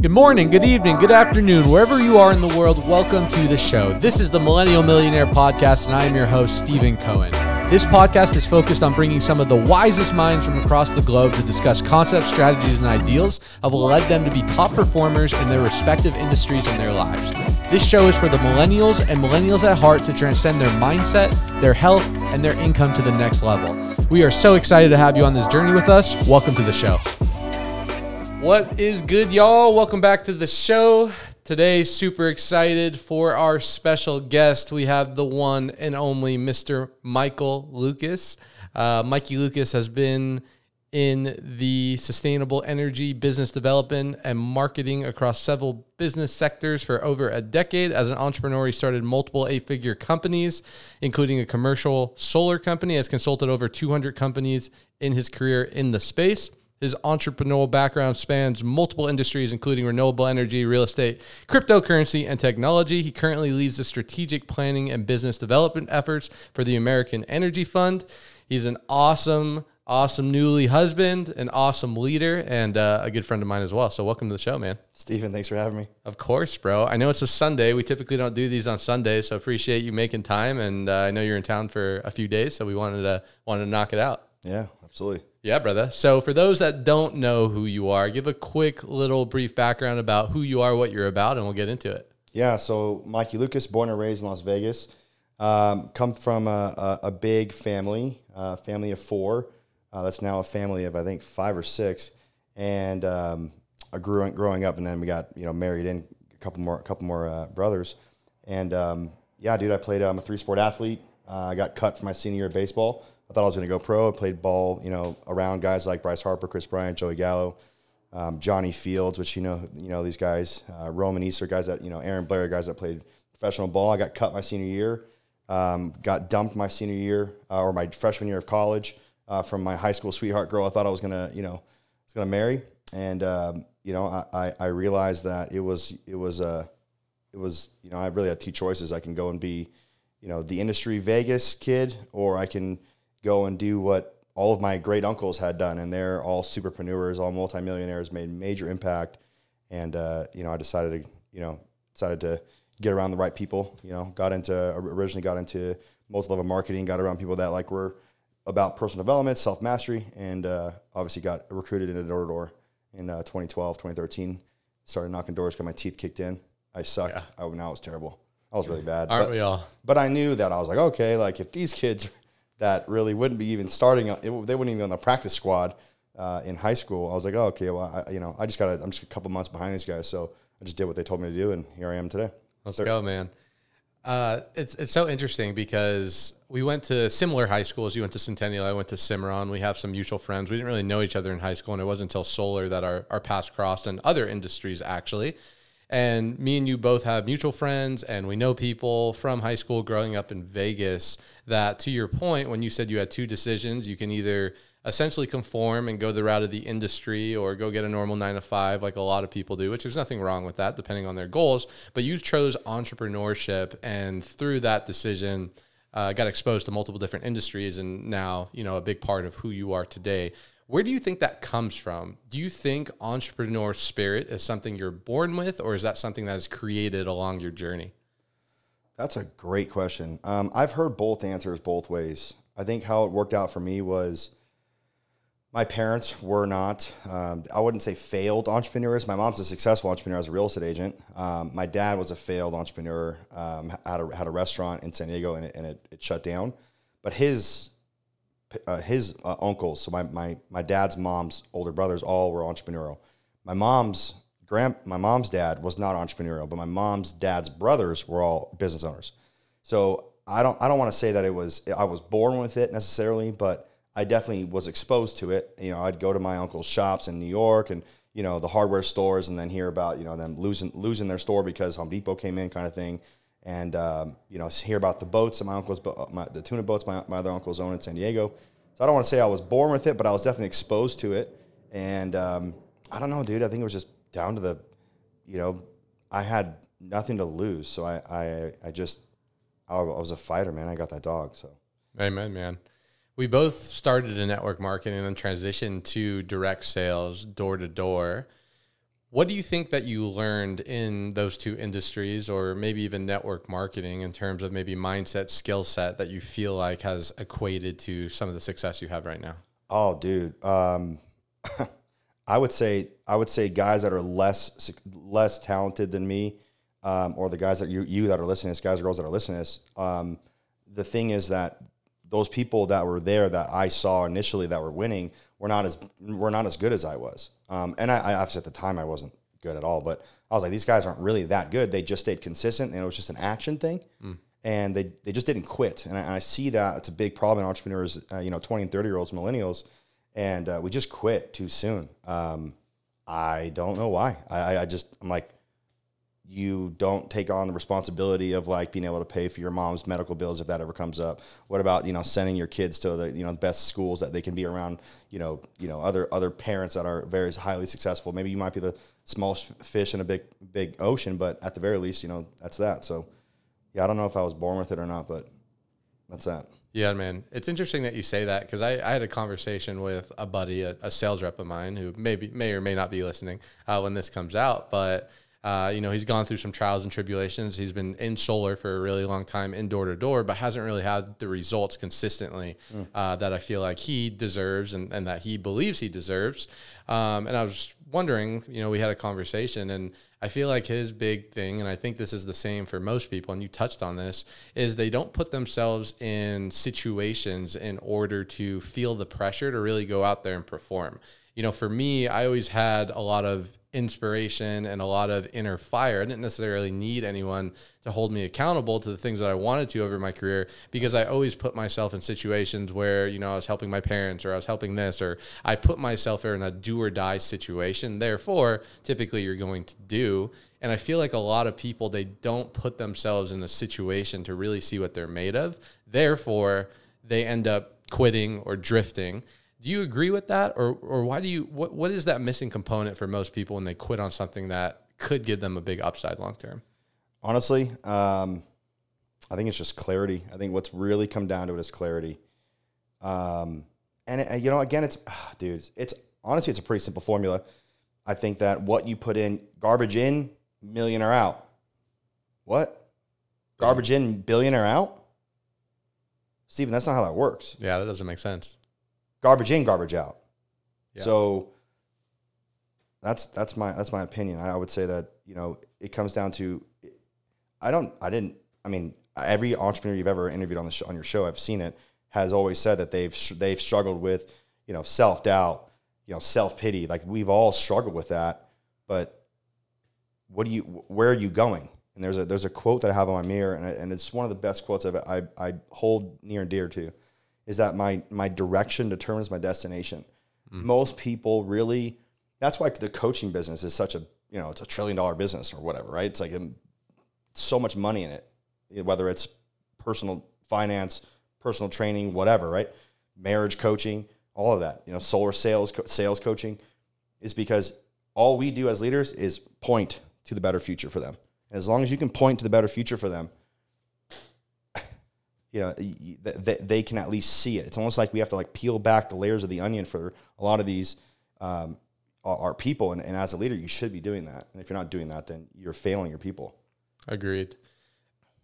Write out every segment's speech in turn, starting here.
Good morning, good evening, good afternoon, wherever you are in the world, welcome to the show. This is the Millennial Millionaire Podcast, and I am your host, Stephen Cohen. This podcast is focused on bringing some of the wisest minds from across the globe to discuss concepts, strategies, and ideals that will lead them to be top performers in their respective industries and their lives. This show is for the millennials and millennials at heart to transcend their mindset, their health, and their income to the next level. We are so excited to have you on this journey with us. Welcome to the show. What is good, y'all? Welcome back to the show. Today, super excited for our special guest. We have the one and only Mr. Michael Lucas. Uh, Mikey Lucas has been in the sustainable energy business development and marketing across several business sectors for over a decade. As an entrepreneur, he started multiple eight figure companies, including a commercial solar company, has consulted over 200 companies in his career in the space. His entrepreneurial background spans multiple industries, including renewable energy, real estate, cryptocurrency, and technology. He currently leads the strategic planning and business development efforts for the American Energy Fund. He's an awesome, awesome newly husband, an awesome leader, and uh, a good friend of mine as well. So, welcome to the show, man. Stephen, thanks for having me. Of course, bro. I know it's a Sunday. We typically don't do these on Sundays, so appreciate you making time. And uh, I know you're in town for a few days, so we wanted to wanted to knock it out. Yeah, absolutely. Yeah, brother. So, for those that don't know who you are, give a quick little brief background about who you are, what you're about, and we'll get into it. Yeah, so Mikey Lucas, born and raised in Las Vegas, um, come from a, a, a big family, uh, family of four. Uh, that's now a family of I think five or six, and um, I grew growing up, and then we got you know married in a couple more, a couple more uh, brothers, and um, yeah, dude, I played. I'm a three sport athlete. Uh, I got cut for my senior year of baseball. I thought I was going to go pro. I played ball, you know, around guys like Bryce Harper, Kris Bryant, Joey Gallo, um, Johnny Fields, which you know, you know these guys, uh, Roman Easter, guys that you know, Aaron Blair, guys that played professional ball. I got cut my senior year, um, got dumped my senior year uh, or my freshman year of college uh, from my high school sweetheart girl. I thought I was gonna, you know, was gonna marry, and um, you know, I, I, I realized that it was it was uh, it was you know, I really had two choices. I can go and be, you know, the industry Vegas kid, or I can go and do what all of my great uncles had done, and they're all superpreneurs, all multimillionaires, made major impact. And uh, you know, I decided to, you know, decided to get around the right people. You know, got into originally got into multi-level marketing, got around people that like were about personal development, self mastery, and uh, obviously got recruited into door to door in uh, 2012, 2013. Started knocking doors, got my teeth kicked in. I sucked. Yeah. I, now I was terrible. I was really bad. Aren't but, we all? But I knew that I was like, okay, like if these kids that really wouldn't be even starting. It, they wouldn't even be on the practice squad uh, in high school. I was like, oh, okay, well, I, you know, I just got, I'm just a couple months behind these guys, so I just did what they told me to do, and here I am today. Let's They're, go, man. Uh, it's it's so interesting because we went to similar high schools. You went to Centennial, I went to Cimarron. We have some mutual friends. We didn't really know each other in high school, and it wasn't until solar that our, our paths crossed and other industries actually. And me and you both have mutual friends, and we know people from high school growing up in Vegas. That, to your point, when you said you had two decisions, you can either essentially conform and go the route of the industry or go get a normal nine to five, like a lot of people do, which there's nothing wrong with that, depending on their goals. But you chose entrepreneurship, and through that decision, uh, got exposed to multiple different industries, and now, you know, a big part of who you are today. Where do you think that comes from? Do you think entrepreneur spirit is something you're born with, or is that something that is created along your journey? That's a great question. Um, I've heard both answers both ways. I think how it worked out for me was my parents were not, um, I wouldn't say failed entrepreneurs. My mom's a successful entrepreneur as a real estate agent. Um, my dad was a failed entrepreneur, um, had, a, had a restaurant in San Diego and it, and it, it shut down. But his uh, his uh, uncles, so my, my my dad's mom's older brothers, all were entrepreneurial. My mom's grand, my mom's dad was not entrepreneurial, but my mom's dad's brothers were all business owners. So I don't I don't want to say that it was I was born with it necessarily, but I definitely was exposed to it. You know, I'd go to my uncle's shops in New York and you know the hardware stores, and then hear about you know them losing losing their store because Home Depot came in, kind of thing and um, you know hear about the boats my uncle's my, the tuna boats my, my other uncles own in San Diego. So I don't want to say I was born with it, but I was definitely exposed to it. And um, I don't know, dude. I think it was just down to the, you know, I had nothing to lose, so I I, I just I was a fighter, man. I got that dog. So amen, man. We both started in network marketing and then transitioned to direct sales, door to door What do you think that you learned in those two industries, or maybe even network marketing, in terms of maybe mindset, skill set that you feel like has equated to some of the success you have right now? Oh, dude. Um, I would say I would say guys that are less less talented than me, um, or the guys that you you that are listening, to this, guys or girls that are listening to this. Um, the thing is that those people that were there that I saw initially that were winning were not as were not as good as I was. Um, and I, I obviously at the time I wasn't good at all, but I was like, these guys aren't really that good. They just stayed consistent, and it was just an action thing, mm. and they they just didn't quit. And I, and I, see that it's a big problem in entrepreneurs, uh, you know, twenty and thirty year olds, millennials, and uh, we just quit too soon. Um, I don't know why. I, I just I'm like, you don't take on the responsibility of like being able to pay for your mom's medical bills if that ever comes up what about you know sending your kids to the you know the best schools that they can be around you know you know other other parents that are very highly successful maybe you might be the smallest fish in a big big ocean but at the very least you know that's that so yeah i don't know if i was born with it or not but that's that yeah, man. It's interesting that you say that because I, I, had a conversation with a buddy, a, a, sales rep of mine, who maybe may or may not be listening uh, when this comes out. But uh, you know, he's gone through some trials and tribulations. He's been in solar for a really long time, in door to door, but hasn't really had the results consistently mm. uh, that I feel like he deserves and, and that he believes he deserves. Um, and I was wondering, you know, we had a conversation, and I feel like his big thing, and I think this is the same for most people, and you touched on this, is they don't put themselves in situations in order to feel the pressure to really go out there and perform. You know, for me, I always had a lot of inspiration and a lot of inner fire. I didn't necessarily need anyone to hold me accountable to the things that I wanted to over my career because I always put myself in situations where, you know, I was helping my parents or I was helping this or I put myself in a do or die situation. Therefore, typically you're going to do. And I feel like a lot of people, they don't put themselves in a situation to really see what they're made of. Therefore, they end up quitting or drifting. Do you agree with that, or or why do you what what is that missing component for most people when they quit on something that could give them a big upside long term? Honestly, um, I think it's just clarity. I think what's really come down to it is clarity. Um, and it, you know, again, it's ah, dude, it's honestly it's a pretty simple formula. I think that what you put in, garbage in, millionaire out. What? Garbage in, billionaire out? Steven, that's not how that works. Yeah, that doesn't make sense garbage in, garbage out. Yeah. So that's that's my that's my opinion. I would say that you know it comes down to I don't I didn't I mean every entrepreneur you've ever interviewed on the show, on your show I've seen it has always said that they've they've struggled with you know self doubt you know self pity like we've all struggled with that but what do you where are you going and there's a there's a quote that I have on my mirror and, and it's one of the best quotes I've, I I hold near and dear to is that my my direction determines my destination. Mm. Most people really that's why the coaching business is such a you know it's a trillion dollar business or whatever, right? It's like a, um, so much money in it, whether it's personal finance, personal training, whatever, right? Marriage coaching, all of that. You know, solar sales sales coaching is because all we do as leaders is point to the better future for them. And as long as you can point to the better future for them, you know they, they can at least see it. It's almost like we have to like peel back the layers of the onion for a lot of these um, our, people. And, and as a leader you should be doing that. And if you're not doing that then you're failing your people. Agreed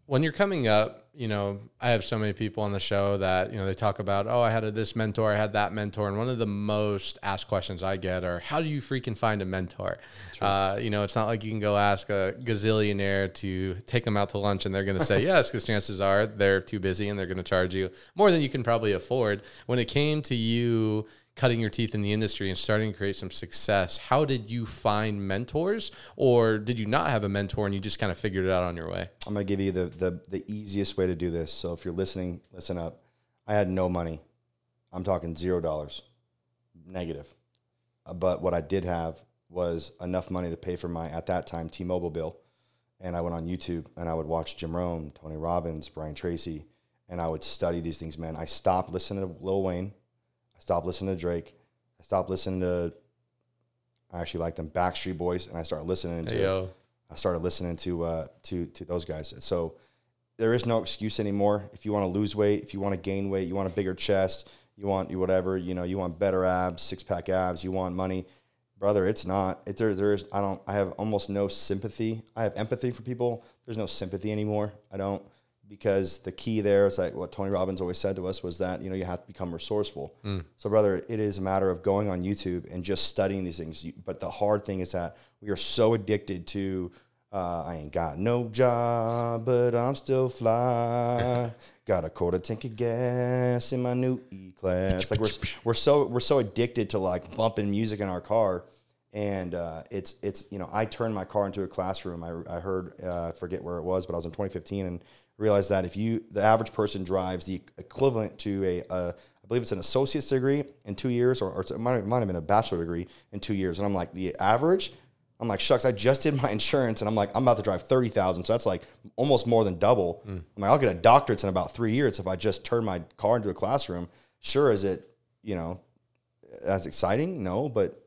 when you're coming up, you know, I have so many people on the show that, you know, they talk about, oh, I had a, this mentor, I had that mentor. And one of the most asked questions I get are, how do you freaking find a mentor? Uh, you know, it's not like you can go ask a gazillionaire to take them out to lunch and they're going to say yes, because chances are they're too busy and they're going to charge you more than you can probably afford. When it came to you, cutting your teeth in the industry and starting to create some success, how did you find mentors, or did you not have a mentor and you just kind of figured it out on your way? I'm gonna give you the the, the easiest way to do this. So if you're listening, listen up. I had no money. I'm talking zero dollars, negative. Uh, but what I did have was enough money to pay for my at that time T-Mobile bill, and I went on YouTube and I would watch Jim Rohn, Tony Robbins, Brian Tracy, and I would study these things. Man, I stopped listening to Lil Wayne stopped listening to Drake. I stopped listening to. I actually like them Backstreet Boys, and I started listening to. Hey, I started listening to uh, to to those guys. So there is no excuse anymore. If you want to lose weight, if you want to gain weight, you want a bigger chest, you want you whatever, you know, you want better abs, six pack abs, you want money, brother, it's not. It, there, there's, I don't, I have almost no sympathy. I have empathy for people. There's no sympathy anymore. I don't, because the key there is like what Tony Robbins always said to us was that, you know, you have to become resourceful. Mm. So, brother, it is a matter of going on YouTube and just studying these things. But the hard thing is that we are so addicted to, uh, I ain't got no job, but I'm still fly. got a quarter tank of gas in my new E class. Like we're we're so we're so addicted to like bumping music in our car, and uh, it's it's you know I turned my car into a classroom. I I heard uh, I forget where it was, but I was in 2015 and realized that if you the average person drives the equivalent to a, a I believe it's an associate's degree in two years, or, or it might, it might have been a bachelor degree in two years. And I'm like, the average I'm like, shucks, I just did my insurance and I'm like, I'm about to drive 30,000. So that's like almost more than double. Mm. I'm like, I'll get a doctorate in about three years if I just turn my car into a classroom. Sure, is it, you know, as exciting? No, but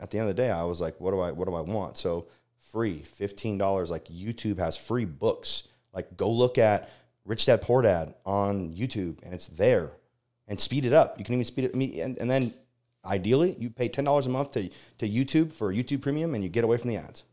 at the end of the day, I was like, what do I, what do I want? So free, $15. Like YouTube has free books. Like go look at Rich Dad Poor Dad on YouTube and it's there and speed it up. You can even speed it. Mean, and, and then Ideally, you pay ten dollars a month to to YouTube for YouTube Premium, and you get away from the ads.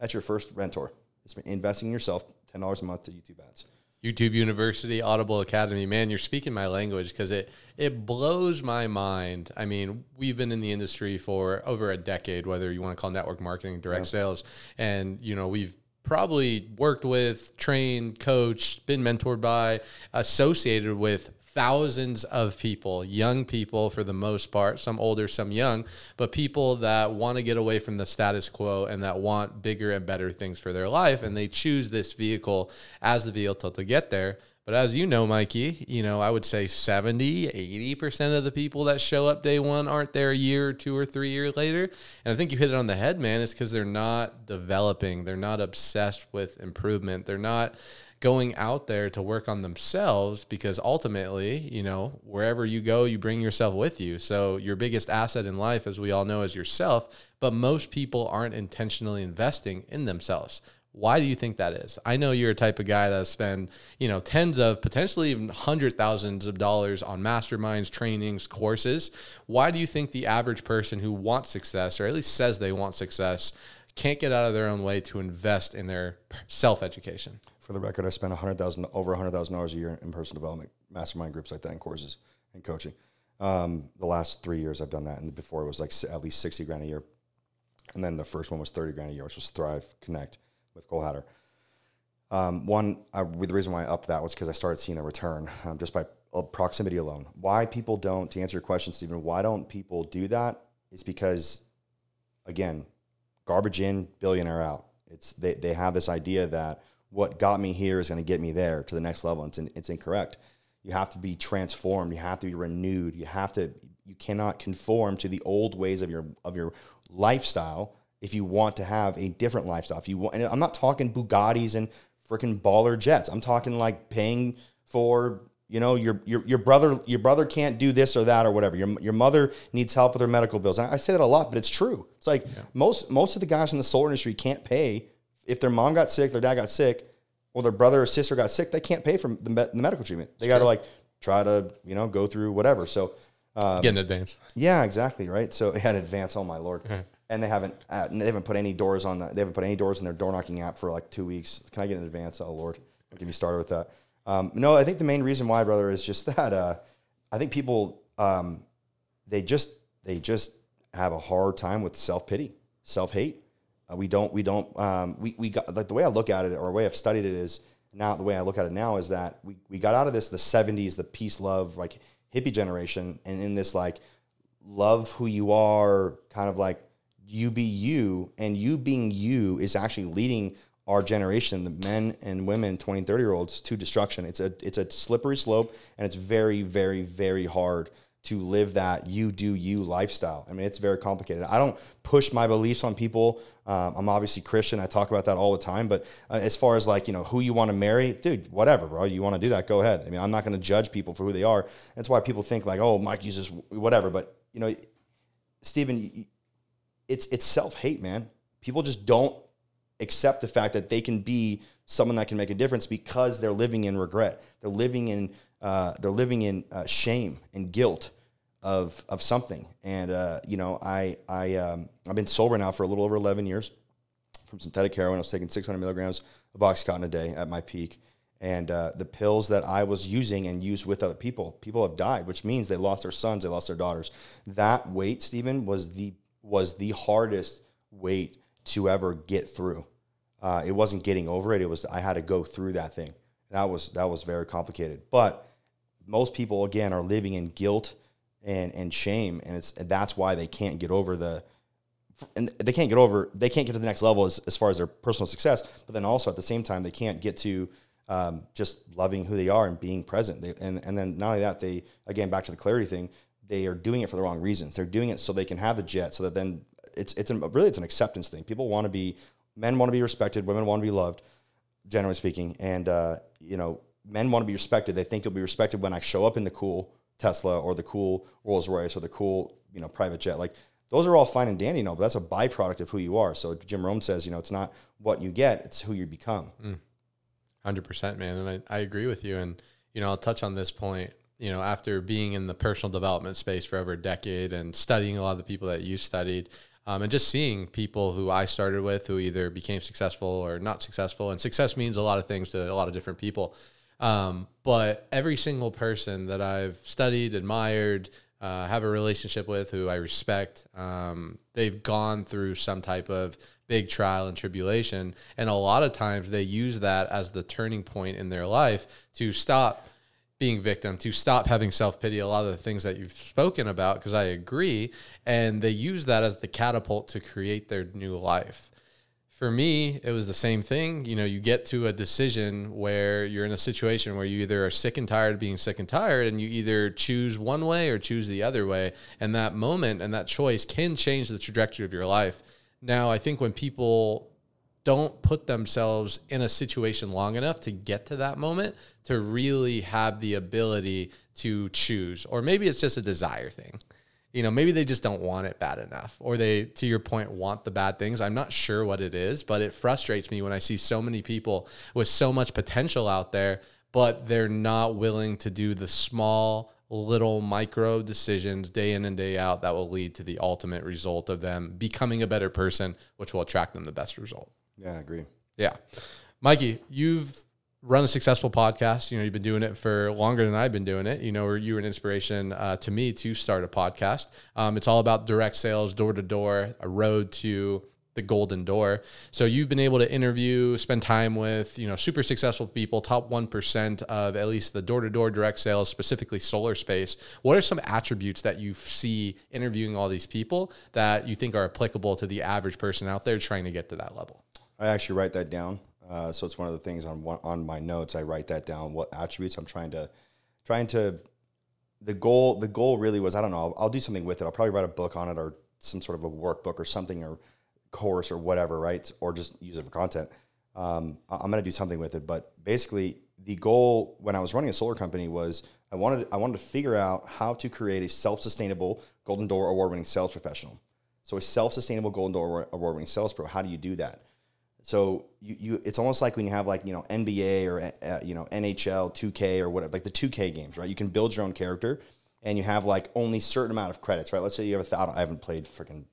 That's your first rentor. It's investing in yourself. Ten dollars a month to YouTube ads. YouTube University, Audible Academy. Man, you're speaking my language because it it blows my mind. I mean, we've been in the industry for over a decade, whether you want to call network marketing, direct yeah. sales, and you know we've probably worked with, trained, coached, been mentored by, associated with thousands of people, young people for the most part, some older, some young, but people that want to get away from the status quo and that want bigger and better things for their life. And they choose this vehicle as the vehicle to get there. But as you know, Mikey, you know, I would say 70, 80% of the people that show up day one aren't there a year or two or three years later. And I think you hit it on the head, man. It's because they're not developing, they're not obsessed with improvement, they're not going out there to work on themselves because ultimately, you know, wherever you go, you bring yourself with you. So your biggest asset in life, as we all know, is yourself. But most people aren't intentionally investing in themselves. Why do you think that is? I know you're a type of guy that spend, you know, tens of potentially even hundred thousands of dollars on masterminds, trainings, courses. Why do you think the average person who wants success, or at least says they want success, can't get out of their own way to invest in their self education? For the record, I spent hundred thousand over hundred thousand dollars a year in personal development, mastermind groups like that, and courses and coaching. Um, the last three years I've done that, and before it was like at least sixty grand a year, and then the first one was thirty grand a year, which was Thrive Connect with Cole Hatter. Um, one, I, the reason why I upped that was because I started seeing a return um, just by uh, proximity alone. Why people don't, to answer your question, Stephen, why don't people do that? Is because, again, garbage in, billionaire out. It's they, they have this idea that what got me here is going to get me there to the next level. It's, in, it's incorrect. You have to be transformed. You have to be renewed. You have to. You cannot conform to the old ways of your of your lifestyle if you want to have a different lifestyle. If you want, and I'm not talking Bugattis and freaking baller jets. I'm talking like paying for you know your, your your brother your brother can't do this or that or whatever your, your mother needs help with her medical bills i say that a lot but it's true it's like yeah. most most of the guys in the solar industry can't pay if their mom got sick, their dad got sick, or their brother or sister got sick, they can't pay for the, me- the medical treatment. They got to like try to you know go through whatever. So um, get in advance. Yeah, exactly. Right. So they had advance. Oh my lord. and they haven't uh, they haven't put any doors on the they haven't put any doors in their door knocking app for like two weeks. Can I get an advance? Oh lord, I'll get me started with that. Um, no, I think the main reason why, brother, is just that uh, I think people um, they just they just have a hard time with self pity, self hate. Uh, we don't, we don't, um, we, we got, like the way I look at it or the way I've studied it is now, the way I look at it now is that we, we got out of this, the 70s, the peace, love, like hippie generation. And in this, like, love who you are, kind of like you be you, and you being you is actually leading our generation, the men and women, 20 30 year olds, to destruction. It's a, it's a slippery slope and it's very, very, very hard to live that you do you lifestyle. I mean, it's very complicated. I don't push my beliefs on people. Um, I'm obviously Christian. I talk about that all the time. But uh, as far as like, you know, who you want to marry, dude, whatever, bro. You want to do that, go ahead. I mean, I'm not going to judge people for who they are. That's why people think like, oh, Mike uses whatever. But, you know, Stephen, it's, it's self hate, man. People just don't accept the fact that they can be someone that can make a difference because they're living in regret. They're living in uh, they're living in uh, shame and guilt. of of something. And uh, you know, I I um, I've been sober now for a little over eleven years from synthetic heroin. I was taking 600 milligrams of oxycontin a day at my peak. And uh, the pills that I was using and used with other people, people have died, which means they lost their sons, they lost their daughters. That weight, Stephen, was the was the hardest weight to ever get through. Uh, it wasn't getting over it; it was I had to go through that thing. That was that was very complicated. But most people, again, are living in guilt and and shame, and it's that's why they can't get over the and they can't get over they can't get to the next level as, as far as their personal success but then also at the same time they can't get to um, just loving who they are and being present. They, and, and then not only that they again back to the clarity thing they are doing it for the wrong reasons. They're doing it so they can have the jet so that then it's it's an, really it's an acceptance thing. People want to be men want to be respected women want to be loved generally speaking and uh, you know men want to be respected they think you'll be respected when i show up in the cool tesla or the cool rolls royce or the cool you know private jet like those are all fine and dandy, you know, but that's a byproduct of who you are. So Jim Rohn says, you know, it's not what you get, it's who you become. Mm. 100%, man. And I, I agree with you. And, you know, I'll touch on this point, you know, after being in the personal development space for over a decade and studying a lot of the people that you studied, um, and just seeing people who I started with who either became successful or not successful. And success means a lot of things to a lot of different people. Um, but every single person that I've studied, admired, uh, have a relationship with, who I respect. Um, they've gone through some type of big trial and tribulation, and a lot of times they use that as the turning point in their life to stop being victim, to stop having self pity. A lot of the things that you've spoken about, because I agree, and they use that as the catapult to create their new life for me, it was the same thing. You know, you get to a decision where you're in a situation where you either are sick and tired of being sick and tired, and you either choose one way or choose the other way. And that moment and that choice can change the trajectory of your life. Now, I think when people don't put themselves in a situation long enough to get to that moment to really have the ability to choose, or maybe it's just a desire thing you know, maybe they just don't want it bad enough, or they, to your point, want the bad things. I'm not sure what it is, but it frustrates me when I see so many people with so much potential out there, but they're not willing to do the small, little micro decisions day in and day out that will lead to the ultimate result of them becoming a better person, which will attract them the best result. Yeah, I agree. Yeah. Mikey, you've run a successful podcast. You know, you've been doing it for longer than I've been doing it. You know, you were an inspiration uh, to me to start a podcast. Um, it's all about direct sales, door to door, a road to the golden door. So you've been able to interview, spend time with, you know, super successful people, top 1% of at least the door-to-door direct sales, specifically solar space. What are some attributes that you see interviewing all these people that you think are applicable to the average person out there trying to get to that level? I actually write that down. Uh, so it's one of the things on on my notes. I write that down. What attributes I'm trying to trying to. The goal the goal really was I don't know. I'll, I'll do something with it. I'll probably write a book on it or some sort of a workbook or something or course or whatever, right? Or just use it for content. Um, I'm going to do something with it. But basically, the goal when I was running a solar company was I wanted I wanted to figure out how to create a self sustainable Golden Door award winning sales professional. So a self sustainable Golden Door award winning sales pro. How do you do that? So you, you it's almost like when you have like you know NBA or uh, you know NHL 2K or whatever like the 2K games, right? You can build your own character, and you have like only certain amount of credits, right? Let's say you have a thousand. I haven't played freaking.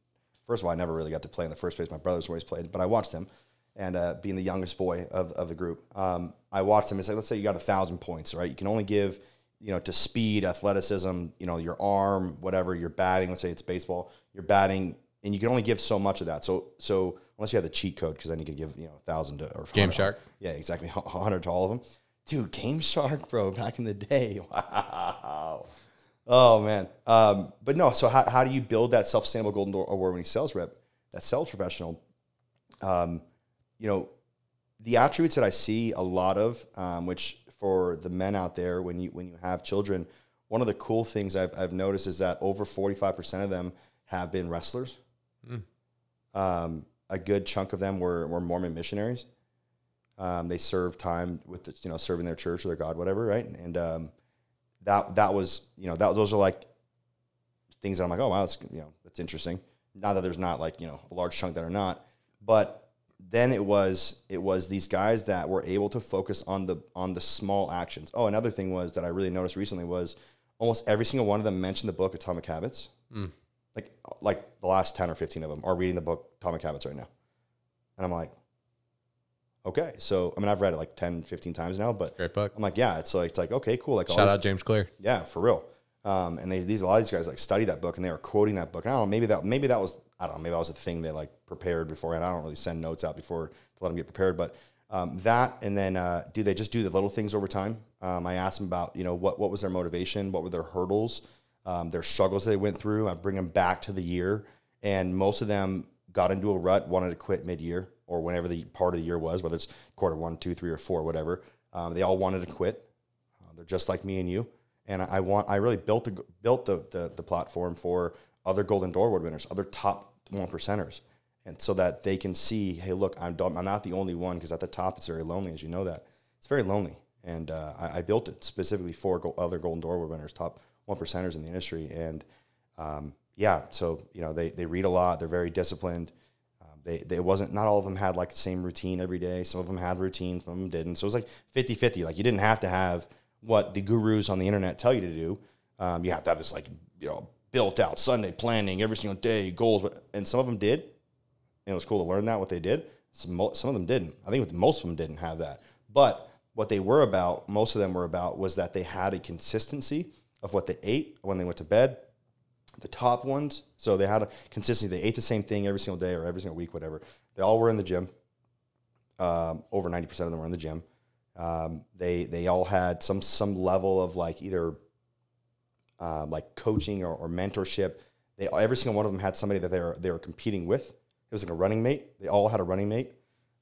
First of all, I never really got to play in the first place. My brothers always played, but I watched them, and uh, being the youngest boy of, of the group, um, I watched them. It's like let's say you got a thousand points, right? You can only give you know to speed, athleticism, you know your arm, whatever you're batting. Let's say it's baseball, you're batting, and you can only give so much of that. So so unless you have the cheat code, because then you could give you know a thousand to or Game Shark. Yeah, exactly, hundred to all of them. Dude, Game Shark, bro, back in the day. Wow. Oh man. Um, but no. So how, how do you build that self sustainable Golden Door award winning sales rep, that sales professional? Um, you know, the attributes that I see a lot of, um, which for the men out there, when you when you have children, one of the cool things I've, I've noticed is that over forty five percent of them have been wrestlers. Mm. Um, a good chunk of them were, were Mormon missionaries. Um, they served time with the, you know serving their church or their God, whatever, right? And um, that that was you know that those are like things that I'm like, oh wow, that's you know that's interesting. Not that there's not like you know a large chunk that are not, but then it was it was these guys that were able to focus on the on the small actions. Oh, another thing was that I really noticed recently was almost every single one of them mentioned the book Atomic Habits. Mm. Like like the last ten or fifteen of them are reading the book Atomic Habits right now, and I'm like, okay. So I mean, I've read it like 10, 15 times now, but Great book. I'm like, yeah, it's like it's like okay, cool. Like Shout this- out James Clear. yeah, for real. Um, and they, these a lot of these guys like study that book and they were quoting that book. I don't know, maybe that maybe that was I don't know, maybe that was a thing they like prepared beforehand. I don't really send notes out before to let them get prepared, but um, that and then uh, do they just do the little things over time? Um, I asked them about you know what what was their motivation, what were their hurdles, um, their struggles they went through. I bring them back to the year, and most of them got into a rut, wanted to quit mid year or whenever the part of the year was, whether it's quarter one, two, three, or four, whatever. Um, they all wanted to quit. Uh, they're just like me and you. And I, I want I really built the built the, the the platform for other Golden Door Award winners, other top one percenters, and so that they can see, hey, look, I'm I'm not the only one because at the top it's very lonely, as you know that it's very lonely. And uh, I, I built it specifically for go- other Golden Door winners, top one percenters in the industry, and um, yeah, so you know they they read a lot, they're very disciplined. Um, they, they wasn't not all of them had like the same routine every day. Some of them had routines, some of them didn't. So it was like 50-50. Like you didn't have to have what the gurus on the internet tell you to do. Um, you have to have this like you know built out Sunday planning every single day goals. But and some of them did. And it was cool to learn that what they did. Some some of them didn't. I think most of them didn't have that. But what they were about, most of them were about, was that they had a consistency of what they ate when they went to bed, the top ones. So they had a consistency. They ate the same thing every single day or every single week, whatever. They all were in the gym. Um, over ninety percent of them were in the gym. Um, they they all had some some level of like either uh, like coaching or, or mentorship. They every single one of them had somebody that they were they were competing with. It was like a running mate. They all had a running mate.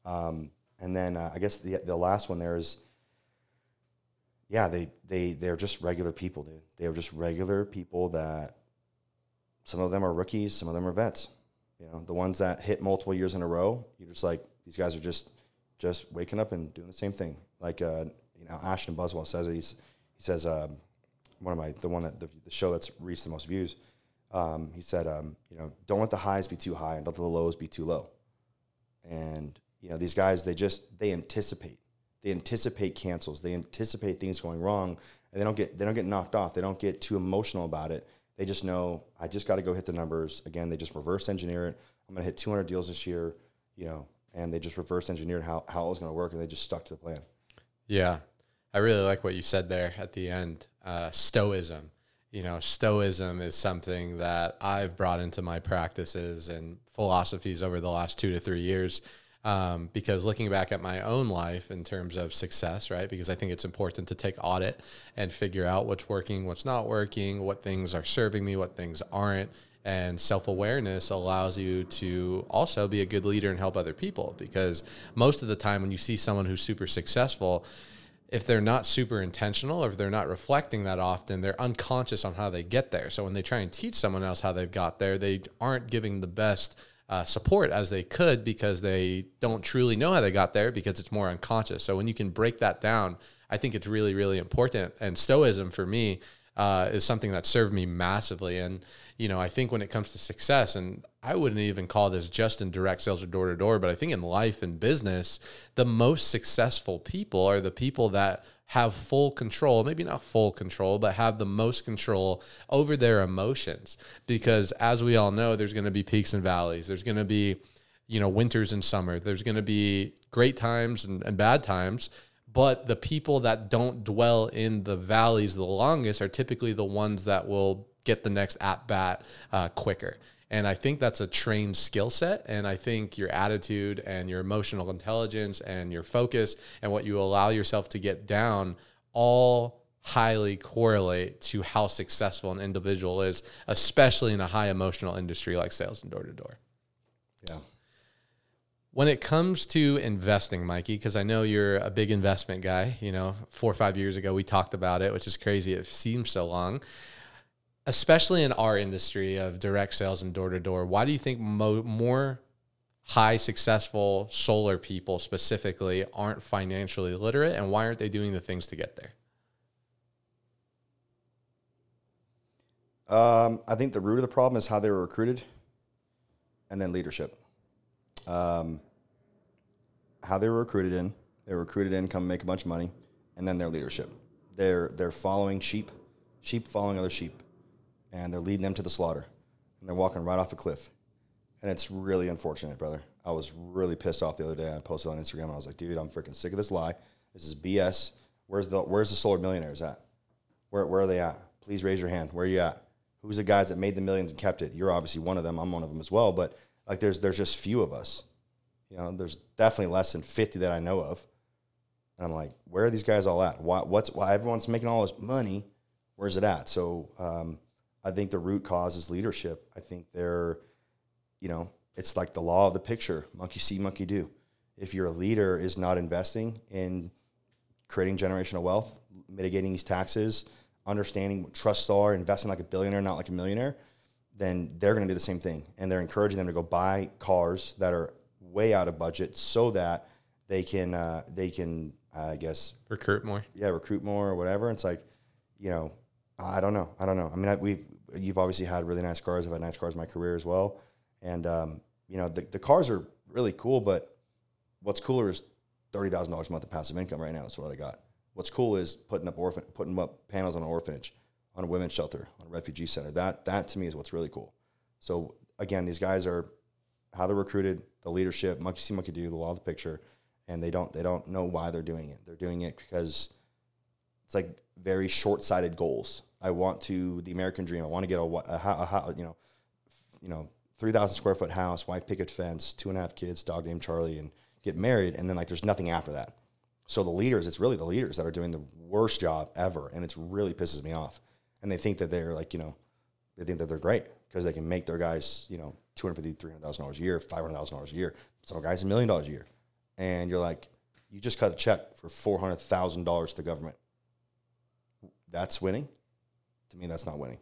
Um, and then uh, I guess the the last one there is yeah, they they they're just regular people, dude. They are just regular people that some of them are rookies, some of them are vets. You know, the ones that hit multiple years in a row, you're just like these guys are just just waking up and doing the same thing. Like uh, you know, Ashton Buswell says it. He's he says um, one of my the one that the, the show that's reached the most views. Um, he said, um, you know, don't let the highs be too high and don't let the lows be too low. And you know, these guys they just they anticipate they anticipate cancels they anticipate things going wrong and they don't get they don't get knocked off they don't get too emotional about it they just know i just got to go hit the numbers again they just reverse engineer it i'm going to hit 200 deals this year you know and they just reverse engineered how, how it was going to work and they just stuck to the plan Yeah. I really like what you said there at the end. Uh, stoicism. You know, stoicism is something that I've brought into my practices and philosophies over the last two to three years. Um, because looking back at my own life in terms of success, right? Because I think it's important to take audit and figure out what's working, what's not working, what things are serving me, what things aren't. And self awareness allows you to also be a good leader and help other people. Because most of the time, when you see someone who's super successful, if they're not super intentional or if they're not reflecting that often, they're unconscious on how they get there. So when they try and teach someone else how they've got there, they aren't giving the best uh, support as they could because they don't truly know how they got there because it's more unconscious. So when you can break that down, I think it's really, really important. And stoicism for me uh, is something that served me massively. And, you know, I think when it comes to success, and I wouldn't even call this just in direct sales or door to door, but I think in life and business, the most successful people are the people that have full control, maybe not full control, but have the most control over their emotions. Because as we all know, there's going to be peaks and valleys. There's going to be, you know, winters and summer. There's going to be great times and, and bad times. But the people that don't dwell in the valleys the longest are typically the ones that will get the next at bat uh, quicker. And I think that's a trained skill set. And I think your attitude and your emotional intelligence and your focus and what you allow yourself to get down all highly correlate to how successful an individual is, especially in a high emotional industry like sales and door to door. yeah When it comes to investing, Mikey, because I know you're a big investment guy, you know, four or five years ago we talked about it, which is crazy. It seems so long, especially in our industry of direct sales and door to door. Why do you think mo- more high successful solar people specifically aren't financially literate and why aren't they doing the things to get there? Um, I think the root of the problem is how they were recruited, and then leadership. Um, how they were recruited in, they were recruited in, come make a bunch of money, and then their leadership. They're they're following sheep, sheep following other sheep, and they're leading them to the slaughter, and they're walking right off a cliff, and it's really unfortunate, brother. I was really pissed off the other day. I posted on Instagram, and I was like, dude, I'm freaking sick of this lie. This is BS. Where's the Where's the solar millionaires at? Where Where are they at? Please raise your hand. Where are you at? Who's the guys that made the millions and kept it? You're obviously one of them. I'm one of them as well. But like, there's there's just few of us. You know, there's definitely less than 50 that I know of. And I'm like, where are these guys all at? Why, what's why everyone's making all this money? Where's it at? So um, I think the root cause is leadership. I think they're, you know, it's like the law of the picture: monkey see, monkey do. If your leader is not investing in creating generational wealth, mitigating these taxes, understanding what trusts are, investing like a billionaire, not like a millionaire, then they're going to do the same thing. And they're encouraging them to go buy cars that are way out of budget so that they can uh, they can I guess recruit more. Yeah, recruit more or whatever. It's like, you know, I don't know. I don't know. I mean, I, we've you've obviously had really nice cars. I've had nice cars in my career as well, and um, you know, the, the cars are really cool. But what's cooler is thirty thousand dollars a month of passive income right now. That's what I got. What's cool is putting up orphan putting up panels on an orphanage, on a women's shelter, on a refugee center. That that to me is what's really cool. So again, these guys are how they're recruited, the leadership, monkey see, monkey do, the law of the picture, and they don't they don't know why they're doing it. They're doing it because it's like very short sighted goals. I want to the American dream. I want to get a, a, a, you know you know three thousand square foot house, white picket fence, two and a half kids, dog named Charlie, and get married, and then like there's nothing after that. So the leaders, it's really the leaders that are doing the worst job ever, and it's really pisses me off. And they think that they're like you know, they think that they're great because they can make their guys you know two hundred fifty, three hundred thousand dollars a year, five hundred thousand dollars a year. Some guys a million dollars a year, and you're like, you just cut a check for four hundred thousand dollars to the government. That's winning. To me, that's not winning.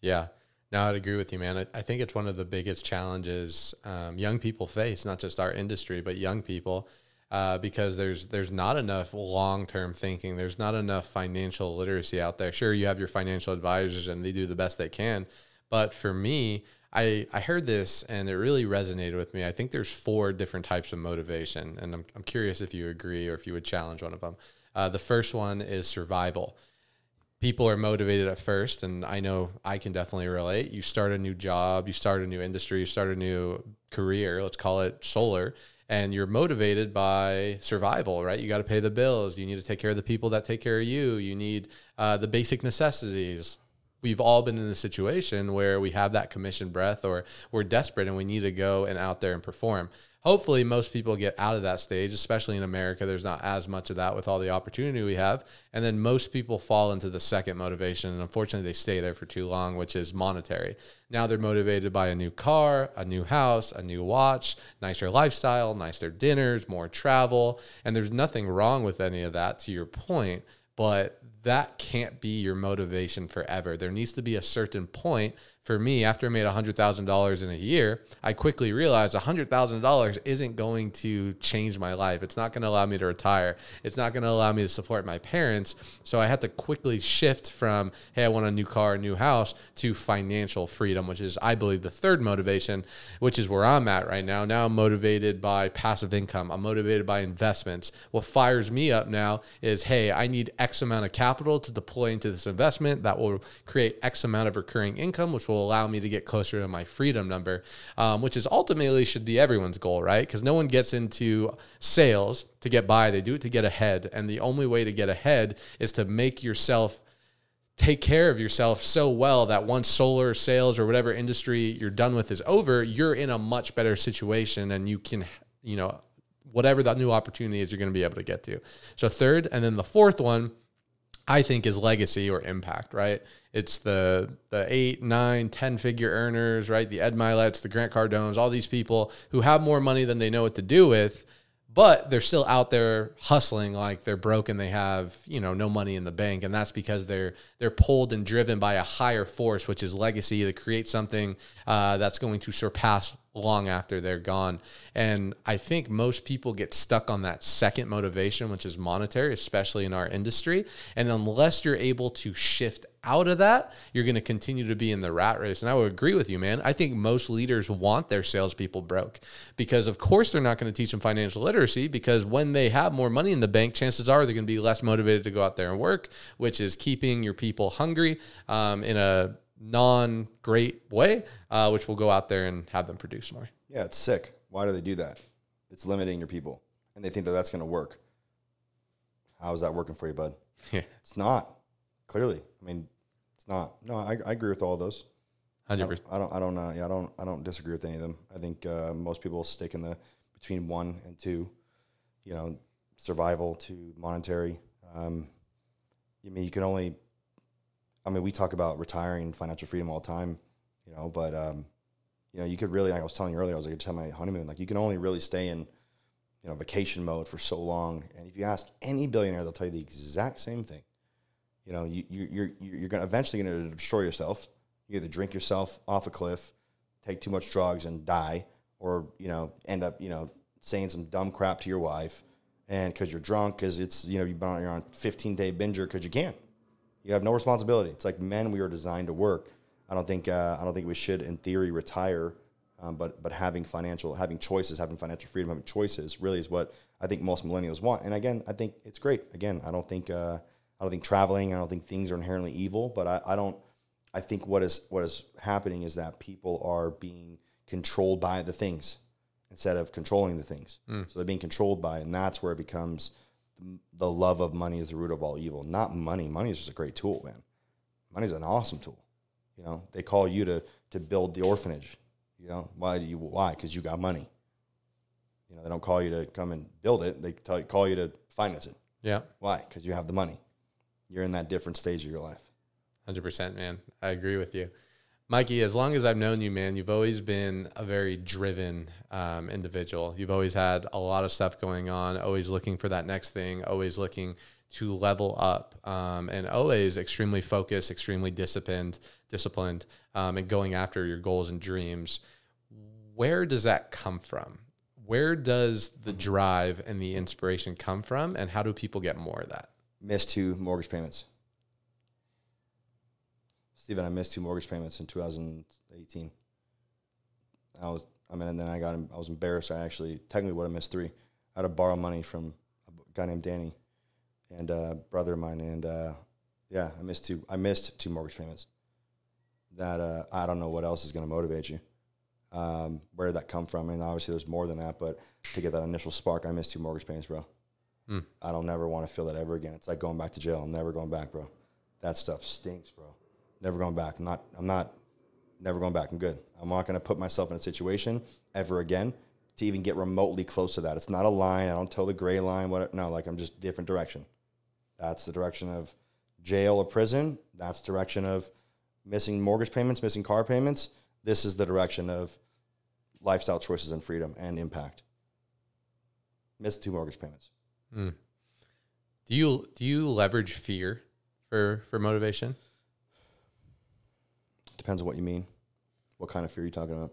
Yeah. No, I'd agree with you, man. I, I think it's one of the biggest challenges um, young people face, not just our industry, but young people, uh, because there's there's not enough long term thinking. There's not enough financial literacy out there. Sure, you have your financial advisors, and they do the best they can, but for me, I, I heard this and it really resonated with me. I think there's four different types of motivation, and I'm, I'm curious if you agree or if you would challenge one of them. Uh, the first one is survival. People are motivated at first, and I know I can definitely relate. You start a new job, you start a new industry, you start a new career, let's call it solar, and you're motivated by survival, right? You got to pay the bills, you need to take care of the people that take care of you, you need uh, the basic necessities we've all been in a situation where we have that commission breath or we're desperate and we need to go and out there and perform. Hopefully, most people get out of that stage, especially in America. There's not as much of that with all the opportunity we have. And then most people fall into the second motivation. And unfortunately, they stay there for too long, which is monetary. Now they're motivated by a new car, a new house, a new watch, nicer lifestyle, nicer dinners, more travel. And there's nothing wrong with any of that, to your point. But that can't be your motivation forever. There needs to be a certain point. For me, after I made $100,000 in a year, I quickly realized $100,000 isn't going to change my life. It's not going to allow me to retire. It's not going to allow me to support my parents. So I had to quickly shift from, hey, I want a new car, a new house, to financial freedom, which is, I believe, the third motivation, which is where I'm at right now. Now I'm motivated by passive income, I'm motivated by investments. What fires me up now is, hey, I need X amount of capital to deploy into this investment that will create X amount of recurring income, which will allow me to get closer to my freedom number, um, which is ultimately should be everyone's goal, right? Because no one gets into sales to get by, they do it to get ahead. And the only way to get ahead is to make yourself take care of yourself so well that once solar sales or whatever industry you're done with is over, you're in a much better situation and you can, you know, whatever that new opportunity is, you're going to be able to get to. So, third, and then the fourth one I think is legacy or impact, right? It's the the eight, nine, ten figure earners, right? The Ed Myletts, the Grant Cardones, all these people who have more money than they know what to do with, but they're still out there hustling like they're broke and they have you know no money in the bank, and that's because they're they're pulled and driven by a higher force, which is legacy, to create something uh, that's going to surpass long after they're gone. And I think most people get stuck on that second motivation, which is monetary, especially in our industry. And unless you're able to shift out of that, you're going to continue to be in the rat race. And I would agree with you, man. I think most leaders want their salespeople broke because, of course, they're not going to teach them financial literacy because when they have more money in the bank, chances are they're going to be less motivated to go out there and work, which is keeping your people hungry um, in a non great way, uh, which will go out there and have them produce more. Yeah, it's sick. Why do they do that? It's limiting your people, and they think that that's going to work. How is that working for you, bud? Yeah, It's not. Clearly, I mean, it's not. No, I, I agree with all those. I hundred don't. percent. I don't. I don't. Uh, yeah, I don't. I don't disagree with any of them. I think uh, most people stick in the between one and two. You know, survival to monetary. Um, I mean, you can only. I mean, we talk about retiring financial freedom all the time. You know, but um, you know, you could really. Like I was telling you earlier, I was like, just my honeymoon. Like, you can only really stay in, you know, vacation mode for so long. And if you ask any billionaire, they'll tell you the exact same thing. You know, you, you you're you're going to eventually going to destroy yourself. You either drink yourself off a cliff, take too much drugs and die, or you know end up you know saying some dumb crap to your wife, and because you're drunk, because it's you know you've been on you're on 15 day binger because you can. You have no responsibility. It's like men, we are designed to work. I don't think uh, I don't think we should, in theory, retire. Um, but but having financial having choices, having financial freedom, having choices really is what I think most millennials want. And again, I think it's great. Again, I don't think uh, I don't think traveling, I don't think things are inherently evil. But I, I don't. I think what is what is happening is that people are being controlled by the things instead of controlling the things. So they're being controlled by, and that's where it becomes the, love of money is the root of all evil. Not money. Money is just a great tool, man. Money's an awesome tool. You know, they call you to to build the orphanage. You know, why do you why? Because you got money. You know, they don't call you to come and build it. They tell call you to finance it. Yeah, Why? Because you have the money. You're in that different stage of your life. hundred percent, man. I agree with you, Mikey. As long as I've known you, man, you've always been a very driven um, individual. You've always had a lot of stuff going on. Always looking for that next thing. Always looking to level up, um, and always extremely focused, extremely disciplined, disciplined, um, and going after your goals and dreams. Where does that come from? Where does the drive and the inspiration come from, and how do people get more of that? Missed two mortgage payments. Steven, I missed two mortgage payments in 2018. I was, I mean, and then I got, I was embarrassed. I actually technically would have missed three. I had to borrow money from a guy named Danny and a brother of mine. And uh, yeah, I missed two. I missed two mortgage payments. That uh, I don't know what else is going to motivate you. Um, where did that come from? And obviously, there's more than that. But to get that initial spark, I missed two mortgage payments, bro. Hmm. I don't never want to feel that ever again. It's like going back to jail. I'm never going back, bro. That stuff stinks, bro. Never going back. I'm not. I'm not. Never going back. I'm good. I'm not going to put myself in a situation ever again to even get remotely close to that. It's not a line. I don't tell the gray line. What? No, like I'm just different direction. That's the direction of jail or prison. That's direction of missing mortgage payments, missing car payments. This is the direction of lifestyle choices and freedom and impact. Missed two mortgage payments. Hmm. Do you do you leverage fear for for motivation? Depends on what you mean. What kind of fear are you talking about?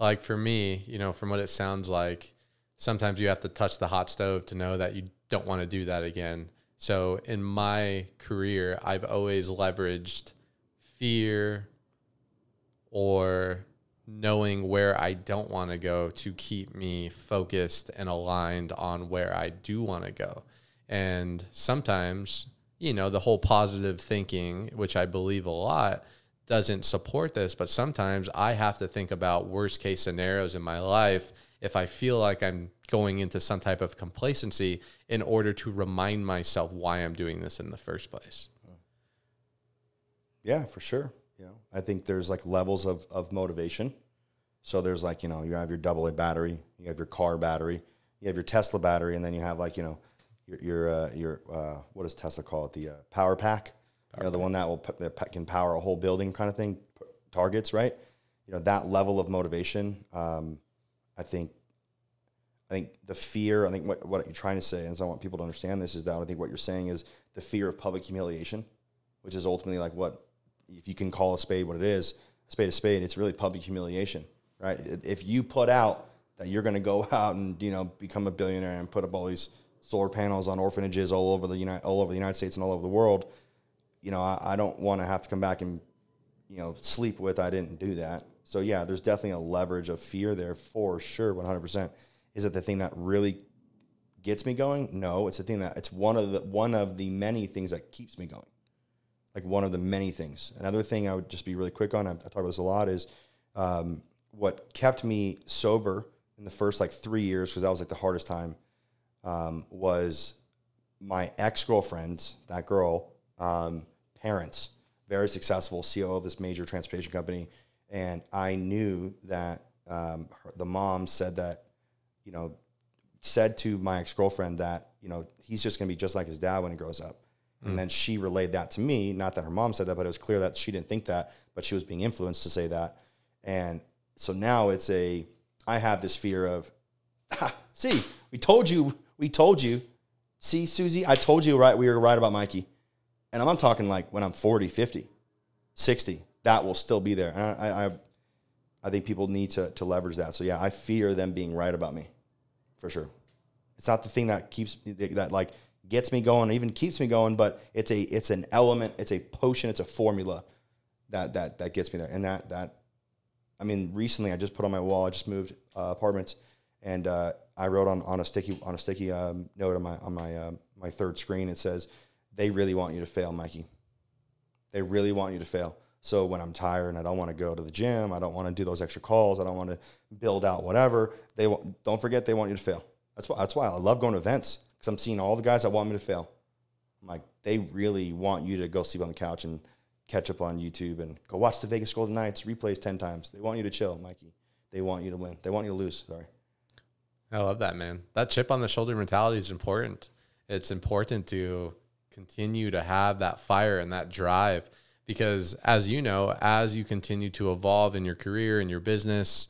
Like for me, you know, from what it sounds like, sometimes you have to touch the hot stove to know that you don't want to do that again. So in my career, I've always leveraged fear or knowing where I don't want to go to keep me focused and aligned on where I do want to go. And sometimes, you know, the whole positive thinking, which I believe a lot, doesn't support this, but sometimes I have to think about worst case scenarios in my life if I feel like I'm going into some type of complacency in order to remind myself why I'm doing this in the first place. Yeah, for sure. You know, I think there's like levels of, of motivation. So there's like, you know, you have your double A battery, you have your car battery, you have your Tesla battery, and then you have like, you know, your, your, uh, your uh, what does Tesla call it? The uh, power pack, you know, the one that will p- that can power a whole building kind of thing, targets, right? You know, that level of motivation, um, I think, I think the fear, I think what, what you're trying to say, and so I want people to understand this, is that I think what you're saying is the fear of public humiliation, which is ultimately like what, if you can call a spade what it is, a spade a spade, it's really public humiliation, right? If you put out that you're going to go out and you know become a billionaire and put up all these solar panels on orphanages all over the United all over the United States and all over the world, you know, I, I don't want to have to come back and you know sleep with I didn't do that. So yeah, there's definitely a leverage of fear there for sure, 100. percent Is it the thing that really gets me going? No, it's the thing that it's one of the one of the many things that keeps me going. Like one of the many things. Another thing I would just be really quick on. I, I talk about this a lot. Is um, what kept me sober in the first like three years because that was like the hardest time. Um, was my ex girlfriend, that girl um, parents, very successful CEO of this major transportation company, and I knew that um, her, the mom said that you know said to my ex girlfriend that you know he's just going to be just like his dad when he grows up. Mm. And then she relayed that to me. Not that her mom said that, but it was clear that she didn't think that, but she was being influenced to say that. And so now it's a, I have this fear of, ah, see, we told you, we told you. See, Susie, I told you right, we were right about Mikey. And I'm, talking like when I'm 40, 50, 60, that will still be there. And I, I, I think people need to, to leverage that. So yeah, I fear them being right about me for sure. It's not the thing that keeps that like gets me going, even keeps me going, but it's a it's an element, it's a potion, it's a formula that that that gets me there. And that that I mean, recently I just put on my wall. I just moved uh, apartments, and uh, I wrote on, on a sticky on a sticky um, note on my on my uh, my third screen. It says, "They really want you to fail, Mikey. They really want you to fail." So when I'm tired and I don't want to go to the gym, I don't want to do those extra calls, I don't want to build out whatever. They don't forget they want you to fail. That's why that's why I love going to events because I'm seeing all the guys that want me to fail. I'm like, they really want you to go sleep on the couch and catch up on YouTube and go watch the Vegas Golden Knights replays ten times. They want you to chill, Mikey. They want you to win. They want you to lose. Sorry. I love that, man. That chip on the shoulder mentality is important. It's important to continue to have that fire and that drive because as you know as you continue to evolve in your career and your business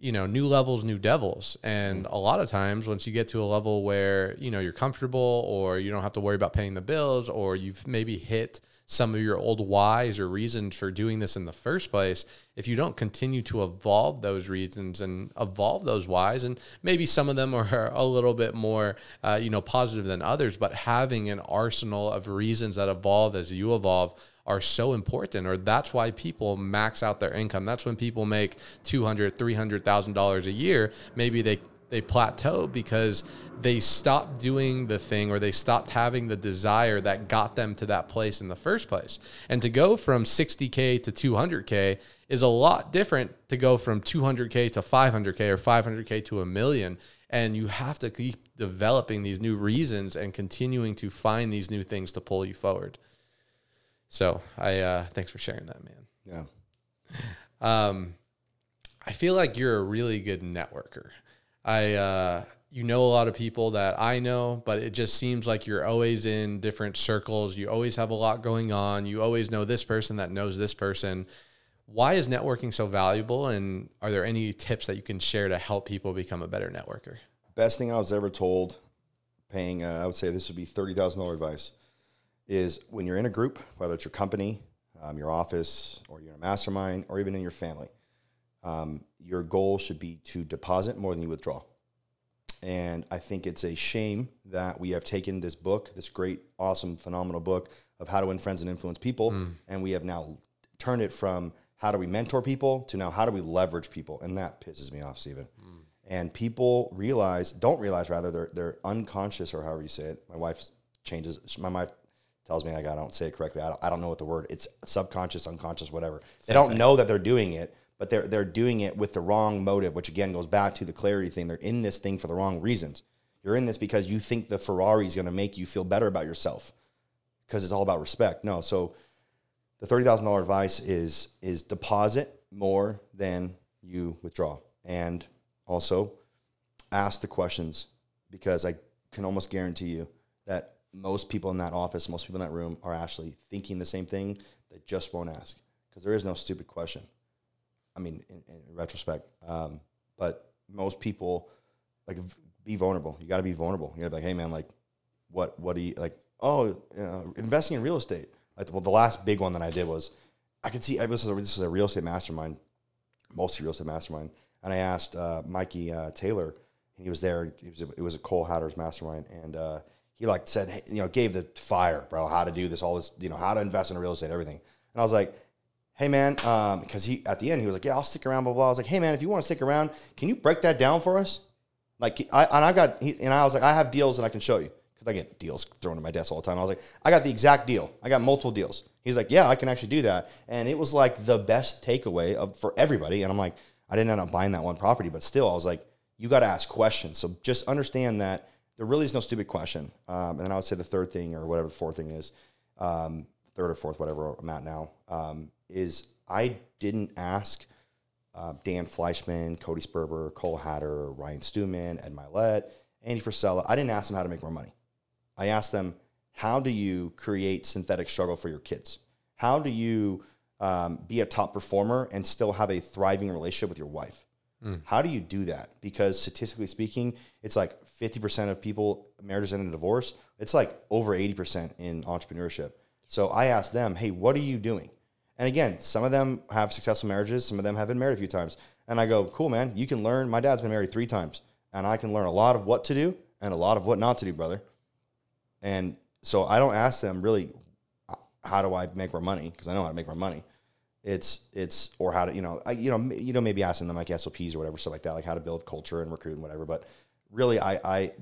you know new levels new devils. And mm-hmm. a lot of times once you get to a level where you know you're comfortable or you don't have to worry about paying the bills or you've maybe hit some of your old whys or reasons for doing this in the first place if you don't continue to evolve those reasons and evolve those whys and maybe some of them are a little bit more uh, you know positive than others but having an arsenal of reasons that evolve as you evolve are so important or that's why people max out their income. That's when people make 200 300000 dollars a year. Maybe they they plateau because they stopped doing the thing or they stopped having the desire that got them to that place in the first place. And to go from 60K to 200K is a lot different to go from 200K to 500K or 500K to a million. And you have to keep developing these new reasons and continuing to find these new things to pull you forward. So I uh, thanks for sharing that, man. Yeah. Um, I feel like you're a really good networker. I uh, you know a lot of people that I know, but it just seems like you're always in different circles. You always have a lot going on. You always know this person that knows this person. Why is networking so valuable? And are there any tips that you can share to help people become a better networker? Best thing I was ever told, paying, uh, I would say this would be $30,000 advice is when you're in a group, whether it's your company, um, your office, or you're in a mastermind, or even in your family, um, your goal should be to deposit more than you withdraw. And I think it's a shame that we have taken this book, this great, awesome, phenomenal book of how to win friends and influence people, mm. and we have now turned it from how do we mentor people to now how do we leverage people, and that pisses me off, Stephen. Mm. And people realize, don't realize rather, they're they're unconscious or however you say it. My wife changes. My wife tells me like I don't say it correctly. I don't, I don't know what the word. It's subconscious, unconscious, whatever. Same they don't thing. know that they're doing it, but they're they're doing it with the wrong motive, which again goes back to the clarity thing. They're in this thing for the wrong reasons. You're in this because you think the Ferrari is going to make you feel better about yourself because it's all about respect. No, so the thirty thousand dollar advice is is deposit more than you withdraw, and also ask the questions because I can almost guarantee you that most people in that office, most people in that room are actually thinking the same thing. They just won't ask because there is no stupid question. I mean, in, in retrospect, um, but most people like be vulnerable. You got to be vulnerable. You got to be like, hey man, like, what what do you like? Oh, uh, investing in real estate. Like, well, the last big one that I did was I could see this is a, this is a real estate mastermind. mostly real estate mastermind. And I asked uh, Mikey uh, Taylor, and he was there. It was a, it was a Cole Hatter's mastermind, and uh, he like said, hey, you know, gave the fire, bro, how to do this, all this, you know, how to invest in real estate, everything. And I was like, hey man, because he at the end he was like, yeah, I'll stick around, blah blah. I was like, hey man, if you want to stick around, can you break that down for us? Like, I and I got, he, and I was like, I have deals that I can show you because I get deals thrown at my desk all the time. I was like, I got the exact deal. I got multiple deals. He's like, yeah, I can actually do that, and it was like the best takeaway of, for everybody. And I'm like, I didn't end up buying that one property, but still, I was like, you got to ask questions. So just understand that there really is no stupid question. Um, and then I would say the third thing, or whatever the fourth thing is, um, third or fourth, whatever I'm at now, um, is I didn't ask uh, Dan Fleyshman, Cody Sperber, Cole Hatter, Ryan Stewman, Ed Mylett, Andy Frisella. I didn't ask them how to make more money. I asked them, how do you create synthetic struggle for your kids? How do you um, be a top performer and still have a thriving relationship with your wife? Mm. How do you do that? Because statistically speaking, it's like 50% of people, marriages end in divorce. It's like over 80% in entrepreneurship. So I asked them, hey, what are you doing? And again, some of them have successful marriages, some of them have been married a few times. And I go, cool, man, you can learn. My dad's been married three times, and I can learn a lot of what to do and a lot of what not to do, brother. And so I don't ask them really, how do I make more money? Because I know how to make more money. It's it's or how to you know I, you know you know maybe asking them like SOPs or whatever stuff like that, like how to build culture and recruit and whatever. But really, I I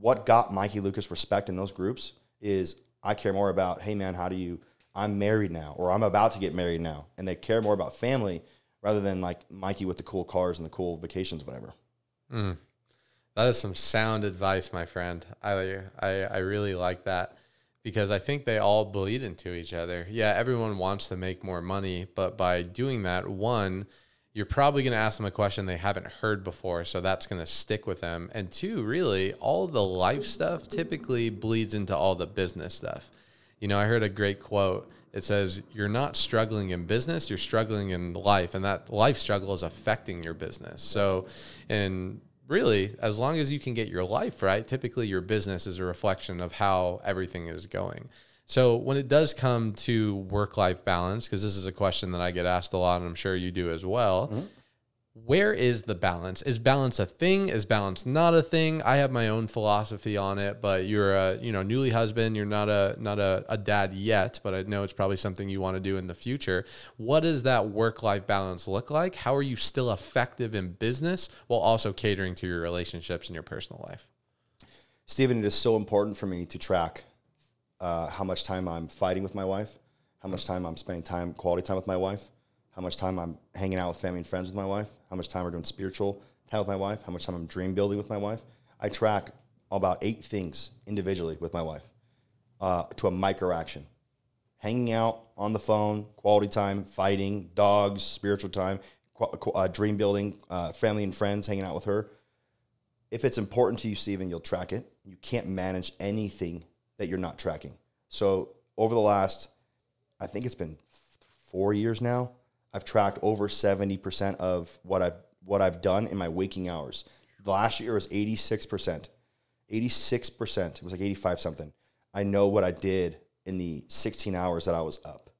what got Mikey Lucas respect in those groups is I care more about hey man, how do you I'm married now, or I'm about to get married now, and they care more about family rather than like Mikey with the cool cars and the cool vacations, whatever. Mm. That is some sound advice, my friend. I, I I really like that because I think they all bleed into each other. Yeah, everyone wants to make more money, but by doing that, one, you're probably going to ask them a question they haven't heard before, so that's going to stick with them. And two, really, all the life stuff typically bleeds into all the business stuff. You know, I heard a great quote. It says, You're not struggling in business, you're struggling in life, and that life struggle is affecting your business. So, and really, as long as you can get your life right, typically your business is a reflection of how everything is going. So, when it does come to work life balance, because this is a question that I get asked a lot, and I'm sure you do as well. Mm-hmm where is the balance? Is balance a thing? Is balance not a thing? I have my own philosophy on it, but you're a you know newly husband. You're not a not a, a dad yet, but I know it's probably something you want to do in the future. What does that work life balance look like? How are you still effective in business while also catering to your relationships and your personal life? Stephen, it is so important for me to track uh, how much time I'm fighting with my wife, how much time I'm spending time quality time with my wife how much time I'm hanging out with family and friends with my wife, how much time we're doing spiritual time with my wife, how much time I'm dream building with my wife. I track about eight things individually with my wife uh, to a micro action. Hanging out on the phone, quality time, fighting, dogs, spiritual time, uh, dream building, uh, family and friends, hanging out with her. If it's important to you, Stephen, you'll track it. You can't manage anything that you're not tracking. So over the last, I think it's been four years now, I've tracked over 70% of what I've what I've done in my waking hours. Last year was 86%. 86%. It was like 85 something. I know what I did in the 16 hours that I was up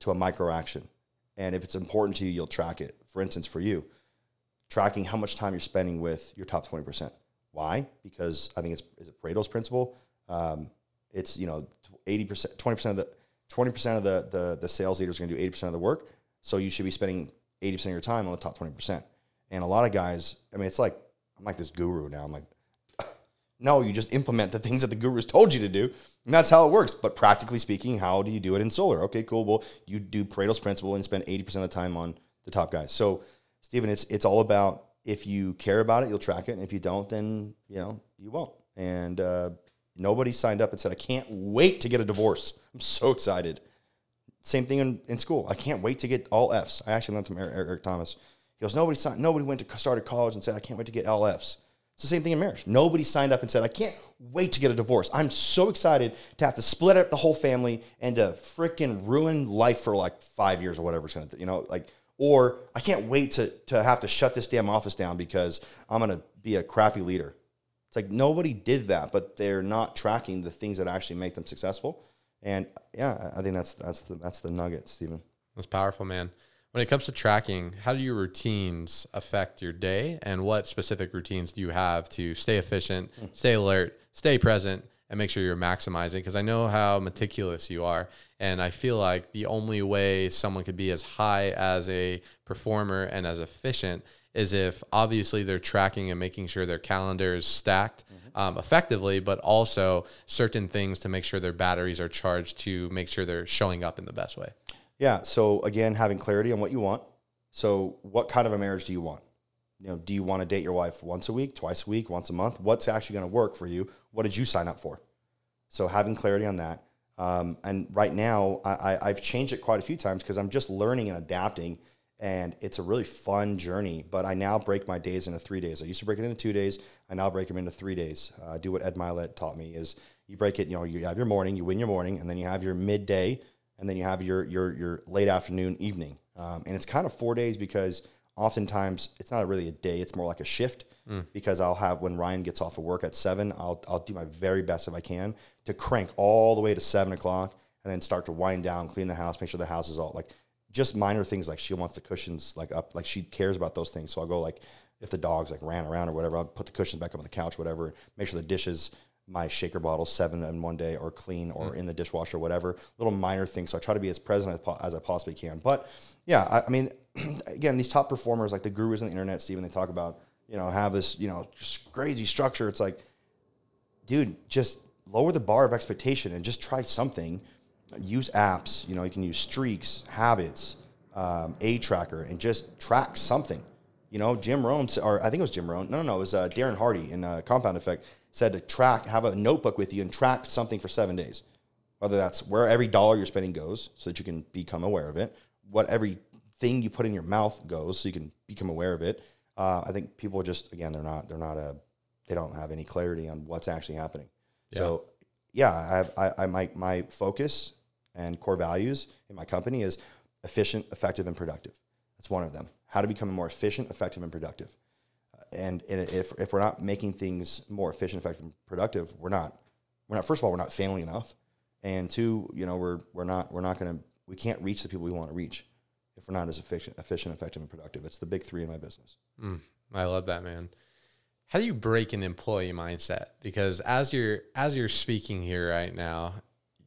to a micro action. And if it's important to you, you'll track it. For instance, for you, tracking how much time you're spending with your top 20%. Why? Because I think it's is it Pareto's principle. Um, it's you know 80%, 20% of the 20% of the the, the sales leaders are going to do 80% of the work. So you should be spending 80% of your time on the top 20%. And a lot of guys, I mean, it's like, I'm like this guru now. I'm like, no, you just implement the things that the gurus told you to do. And that's how it works. But practically speaking, how do you do it in solar? Okay, cool. Well, you do Pareto's principle and spend 80% of the time on the top guys. So, Stephen, it's, it's all about if you care about it, you'll track it. And if you don't, then, you know, you won't. And uh, nobody signed up and said, I can't wait to get a divorce. I'm so excited. Same thing in, in school. I can't wait to get all Fs. I actually learned from Eric, Eric Thomas. He goes, nobody signed, nobody went to started college and said, I can't wait to get all Fs. It's the same thing in marriage. Nobody signed up and said, I can't wait to get a divorce. I'm so excited to have to split up the whole family and to freaking ruin life for like five years or whatever it's to, you know, like, or I can't wait to, to have to shut this damn office down because I'm to be a crappy leader. It's like nobody did that, but they're not tracking the things that actually make them successful. And yeah, I think that's that's the that's the nugget, Stephen. That's powerful, man. When it comes to tracking, how do your routines affect your day and what specific routines do you have to stay efficient, mm. stay alert, stay present, and make sure you're maximizing? Because I know how meticulous you are. And I feel like the only way someone could be as high as a performer and as efficient is if obviously they're tracking and making sure their calendar is stacked um, effectively, but also certain things to make sure their batteries are charged to make sure they're showing up in the best way. Yeah. So again, having clarity on what you want. So what kind of a marriage do you want? You know, do you want to date your wife once a week, twice a week, once a month? What's actually going to work for you? What did you sign up for? So having clarity on that. Um, and right now, I, I, I've changed it quite a few times because I'm just learning and adapting, and it's a really fun journey. But I now break my days into three days. I used to break it into two days. I now break them into three days. Uh, I do what Ed Mylett taught me: is you break it. You know, you have your morning, you win your morning, and then you have your midday, and then you have your your your late afternoon, evening, um, and it's kind of four days because oftentimes it's not really a day; it's more like a shift. Because I'll have when Ryan gets off of work at seven, I'll I'll do my very best if I can to crank all the way to seven o'clock, and then start to wind down, clean the house, make sure the house is all like just minor things like she wants the cushions like up, like she cares about those things. So I'll go like if the dogs like ran around or whatever, I'll put the cushions back up on the couch, whatever. Make sure the dishes my shaker bottle seven in one day or clean or mm. in the dishwasher, whatever. Little minor things. So I try to be as present as, po- as I possibly can. But yeah, I, I mean, again, these top performers like the gurus on the internet, Stephen, they talk about you know have this you know just crazy structure. It's like, dude, just lower the bar of expectation and just try something. Use apps. You know, you can use streaks, habits, um, a tracker, and just track something. You know, Jim Rohn, or I think it was Jim Rohn. No, no, no, it was uh, Darren Hardy in uh, Compound Effect said to track, have a notebook with you and track something for seven days. Whether that's where every dollar you're spending goes, so that you can become aware of it. What every thing you put in your mouth goes, so you can become aware of it. Uh, I think people just again, they're not, they're not a, they don't have any clarity on what's actually happening. So yeah, I have, I, I my my focus and core values in my company is efficient, effective, and productive. That's one of them. How to become more efficient, effective, and productive. And, and if, if we're not making things more efficient, effective, and productive, we're not. We're not. First of all, we're not failing enough, and two, you know, we're we're not we're not going to we can't reach the people we want to reach if we're not as efficient, efficient, effective, and productive. It's the big three in my business. Mm, I love that, man. How do you break an employee mindset? Because as you're as you're speaking here right now,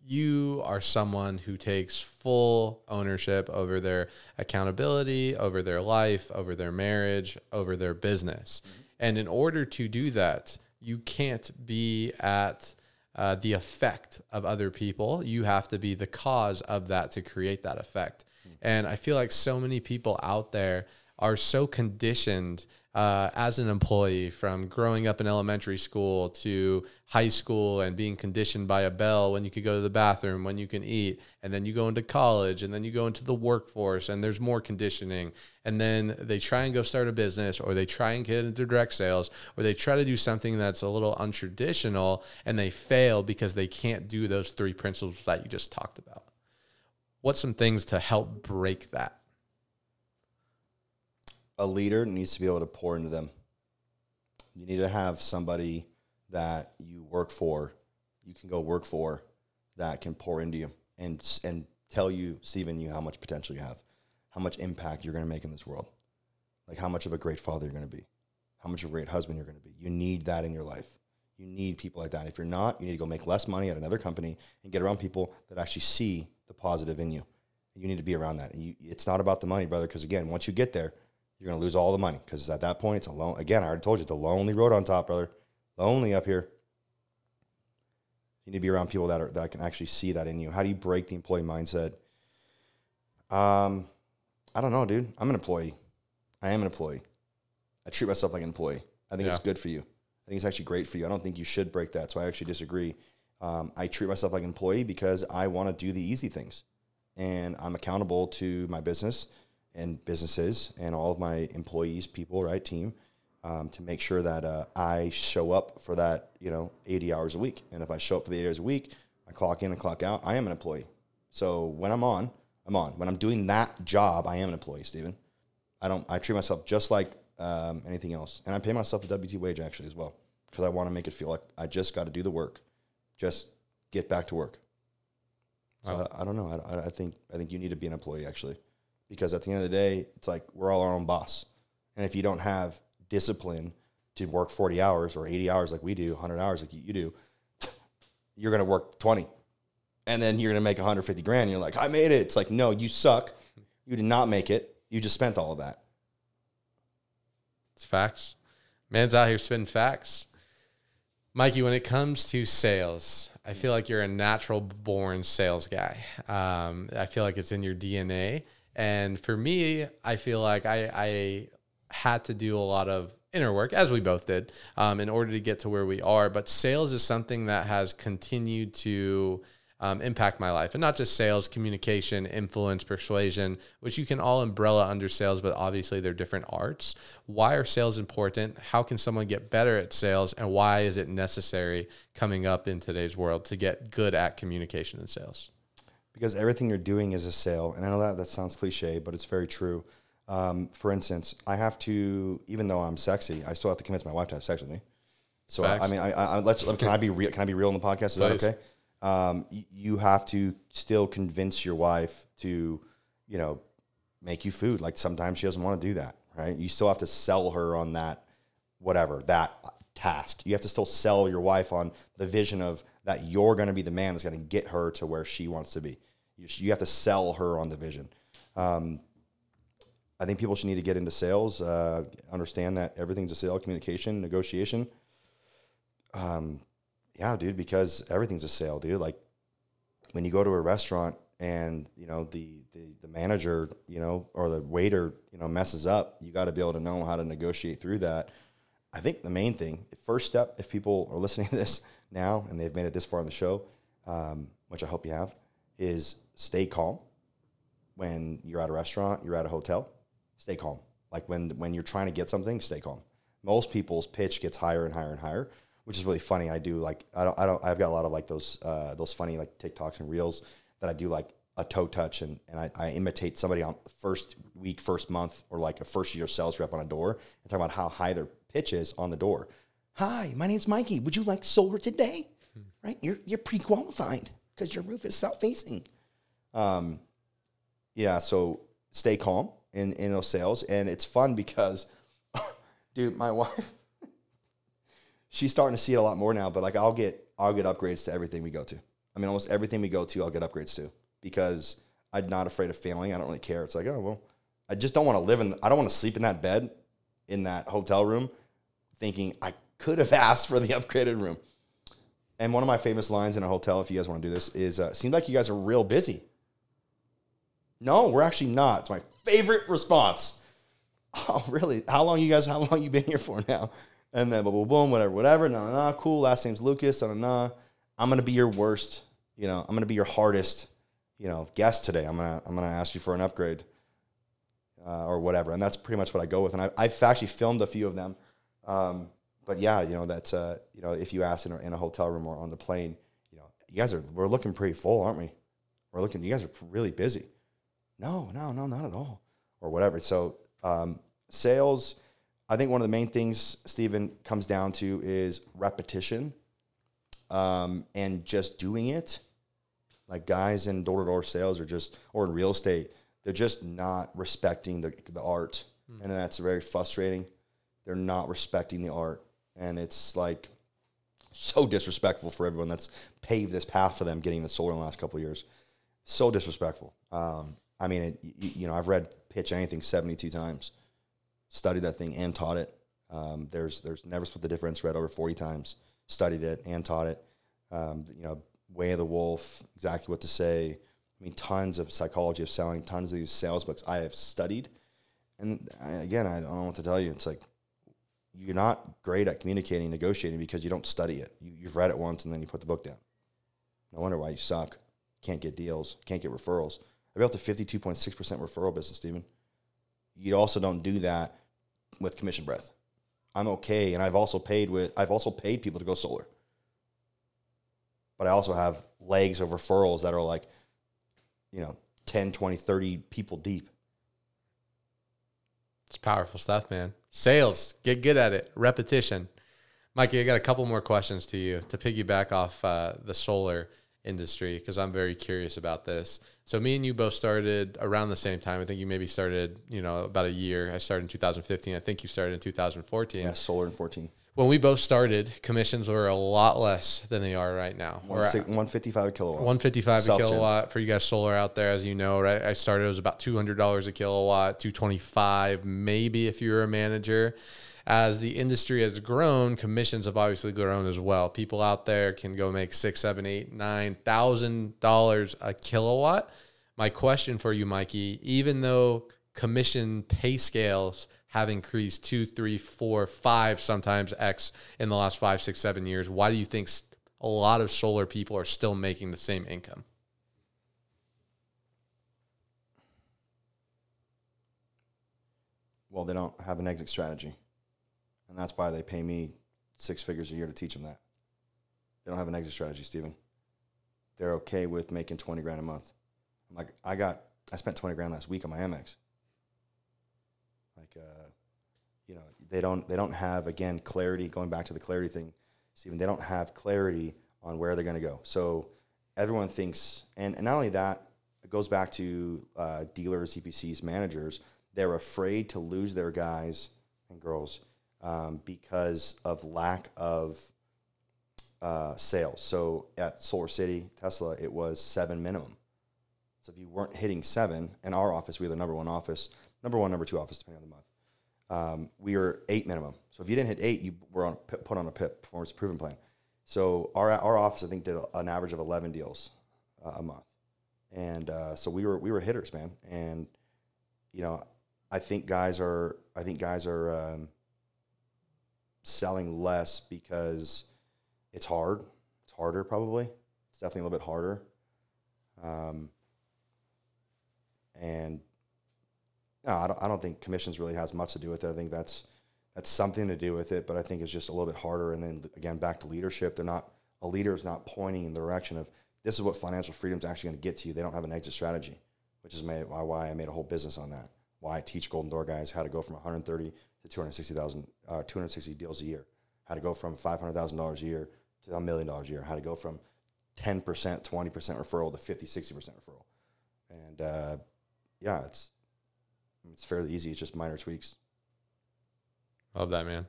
you are someone who takes full ownership over their accountability, over their life, over their marriage, over their business. And in order to do that, you can't be at uh, the effect of other people. You have to be the cause of that to create that effect. And I feel like so many people out there are so conditioned uh, as an employee from growing up in elementary school to high school and being conditioned by a bell when you could go to the bathroom, when you can eat, and then you go into college and then you go into the workforce and there's more conditioning. And then they try and go start a business or they try and get into direct sales or they try to do something that's a little untraditional and they fail because they can't do those three principles that you just talked about. What's some things to help break that? A leader needs to be able to pour into them. You need to have somebody that you work for, you can go work for, that can pour into you and and tell you, Stephen, you how much potential you have, how much impact you're going to make in this world, like how much of a great father you're going to be, how much of a great husband you're going to be. You need that in your life. You need people like that. If you're not, you need to go make less money at another company and get around people that actually see the positive in you. You need to be around that. You, it's not about the money, brother, because again, once you get there, you're going to lose all the money because at that point, it's a lone. Again, I already told you, it's a lonely road on top, brother. Lonely up here. You need to be around people that are that can actually see that in you. How do you break the employee mindset? Um, I don't know, dude. I'm an employee. I am an employee. I treat myself like an employee. I think it's good for you. I think it's actually great for you. I don't think you should break that. So I actually disagree. Um, I treat myself like an employee because I want to do the easy things, and I'm accountable to my business and businesses and all of my employees, people, right, team, um, to make sure that uh, I show up for that, you know, 80 hours a week. And if I show up for the 80 hours a week, I clock in and clock out. I am an employee. So when I'm on, I'm on. When I'm doing that job, I am an employee, Stephen. I don't. I treat myself just like um, anything else, and I pay myself a W two wage actually as well because I want to make it feel like I just got to do the work, just get back to work. So I, I don't know. I, I think I think you need to be an employee actually because at the end of the day, it's like we're all our own boss. And if you don't have discipline to work 40 hours or 80 hours like we do, 100 hours like you do, you're going to work 20. And then you're going to make 150 grand. And you're like, I made it. It's like, no, you suck. You did not make it. You just spent all of that. It's facts. Man's out here spitting facts. Mikey, when it comes to sales, I feel like you're a natural born sales guy. Um, I feel like it's in your DNA. And for me, I feel like I, I had to do a lot of inner work, as we both did, um, in order to get to where we are. But sales is something that has continued to um, impact my life. And not just sales, communication, influence, persuasion, which you can all umbrella under sales, but obviously they're different arts. Why are sales important? How can someone get better at sales? And why is it necessary coming up in today's world to get good at communication and sales? Because everything you're doing is a sale. And I know that that sounds cliche, but it's very true. Um, for instance, I have to, even though I'm sexy, I still have to convince my wife to have sex with me. So I, I mean, I, I let's can I be real? Can I be real in the podcast? Is Please. that okay? um, you have to still convince your wife to, you know, make you food. Like sometimes she doesn't want to do that, right? You still have to sell her on that, whatever, that task. You have to still sell your wife on the vision of that you're going to be the man that's going to get her to where she wants to be. You, you have to sell her on the vision. Um, I think people should need to get into sales, uh, understand that everything's a sale, communication, negotiation. Um, yeah, dude, because everything's a sale, dude. Like when you go to a restaurant and you know the the, the manager, you know, or the waiter, you know, messes up, you got to be able to know how to negotiate through that. I think the main thing, first step, if people are listening to this now and they've made it this far in the show, um, which I hope you have, is stay calm when you're at a restaurant, you're at a hotel. Stay calm. Like when when you're trying to get something, stay calm. Most people's pitch gets higher and higher and higher which is really funny. I do like I don't I don't I've got a lot of like those uh, those funny like TikToks and reels that I do like a toe touch and, and I, I imitate somebody on first week, first month, or like a first year sales rep on a door and talk about how high their pitch is on the door. Hi, my name's Mikey. Would you like solar today? Hmm. Right? You're you're pre qualified because your roof is south facing. Um, yeah. So stay calm in in those sales, and it's fun because, dude, my wife she's starting to see it a lot more now. But like I'll get I'll get upgrades to everything we go to. I mean, almost everything we go to, I'll get upgrades to because I'm not afraid of failing. I don't really care. It's like, oh well, I just don't want to live in. I don't want to sleep in that bed in that hotel room, thinking I could have asked for the upgraded room. And one of my famous lines in a hotel, if you guys want to do this, is uh, "Seems like you guys are real busy." No, we're actually not. It's my favorite response. Oh, really? How long you guys? How long you been here for now? and then boom, boom, boom, whatever, whatever. No, no, no, cool. Last name's Lucas. No, no, no. I'm gonna be your worst. You know, I'm gonna be your hardest. You know, guest today. I'm gonna I'm gonna ask you for an upgrade, uh, or whatever. And that's pretty much what I go with. And I, I've actually filmed a few of them. Um, but yeah, you know, that's uh, you know, if you ask in a, in a hotel room or on the plane, you know, you guys are we're looking pretty full, aren't we? We're looking. You guys are really busy. No, no, no, not at all, or whatever. So um, sales I think one of the main things, Stephen, comes down to is repetition um, and just doing it. Like guys in door to door sales or just, or in real estate, they're just not respecting the, the art. Mm. And that's very frustrating. They're not respecting the art. And it's like so disrespectful for everyone that's paved this path for them getting into solar in the last couple of years. So disrespectful. Um, I mean, it, you, know, I've read pitch anything 72 times studied that thing and taught it. Um, there's there's never split the difference. Read over forty times, studied it and taught it. Um, you know, Way of the Wolf, exactly what to say. I mean, tons of psychology of selling, tons of these sales books I have studied. And I, again, I don't know what to tell you. It's like you're not great at communicating, negotiating because you don't study it. You, you've read it once and then you put the book down. No wonder why you suck. Can't get deals. Can't get referrals. I built a 52.6% referral business, Stephen. You also don't do that with commission breath. I'm okay. And I've also paid with, I've also paid people to go solar. But I also have legs of referrals that are like, you know, 10, 20, 30 people deep. It's powerful stuff, man. Sales, get good at it. Repetition. Mikey, I got a couple more questions to you to piggyback off uh, the solar. industry because I'm very curious about this. So me and you both started around the same time. I think you maybe started, you know, about a year. I started in 2015. I think you started in 2014. Yeah, solar in 14. When we both started, commissions were a lot less than they are right now. We're 155 a kilowatt. 155 a Self-gen. kilowatt for you guys solar out there, as you know, right? I started it was about $200 a kilowatt, 225 maybe if you're a manager. As the industry has grown, commissions have obviously grown as well. People out there can go make six, seven, eight, nine thousand dollars a kilowatt. My question for you, Mikey, even though commission pay scales have increased two, three, four, five, sometimes X in the last five, six, seven years, why do you think a lot of solar people are still making the same income? Well, they don't have an exit strategy. And that's why they pay me six figures a year to teach them that. They don't have an exit strategy, Steven. They're okay with making 20 grand a month. I'm like, I got, I spent 20 grand last week on my Amex. Like, uh, you know, they don't, they don't have, again, clarity, going back to the clarity thing, Steven, they don't have clarity on where they're going to go. So everyone thinks, and, and not only that, it goes back to uh, dealers, CPCs, managers. They're afraid to lose their guys and girls um, because of lack of uh, sales. So at Solar City, Tesla, it was seven minimum. So if you weren't hitting seven, in our office, we were the number one office, number one, number two office, depending on the month. Um, we were eight minimum. So if you didn't hit eight, you were on a, put on a PIP, performance improvement plan. So our our office, I think, did an average of eleven deals uh, a month, and uh, so we were we were hitters, man. And you know, I think guys are I think guys are um, selling less because it's hard. It's harder, probably. It's definitely a little bit harder. Um, and no, I don't, I don't think commissions really has much to do with it. I think that's that's something to do with it, but I think it's just a little bit harder. And then again, back to leadership, they're not a leader is not pointing in the direction of this is what financial freedom is actually going to get to you. They don't have an exit strategy, which is made, why I made a whole business on that. Why I teach Golden Door guys how to go from 130 to 260,000, uh, 260 deals a year. How to go from $500,000 a year to a million dollars a year. How to go from 10%, 20% referral to 50, 60% referral. And uh, yeah, it's it's fairly easy. It's just minor tweaks. Love that, man.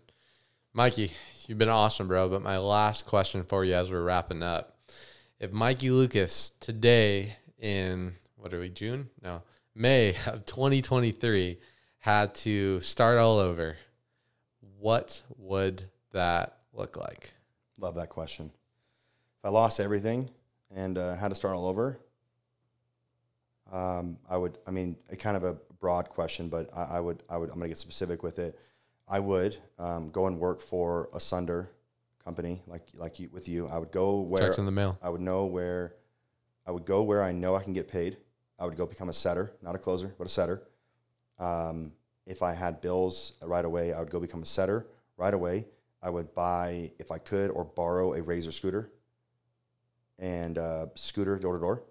Mikey, you've been awesome, bro. But my last question for you as we're wrapping up. If Mikey Lucas today in, what are we, June? No, May of 2023 had to start all over, what would that look like? Love that question. If I lost everything and uh, had to start all over, um, I would. I mean, a kind of a broad question, but I, I would. I would. I'm going to get specific with it. I would um, go and work for a Sunder company like like you, with you. I would go where Checks in the mail. I would know where. I would go where I know I can get paid. I would go become a setter, not a closer, but a setter. Um, if I had bills right away, I would go become a setter right away. I would buy, if I could, or borrow a Razor scooter and uh, scooter door to door,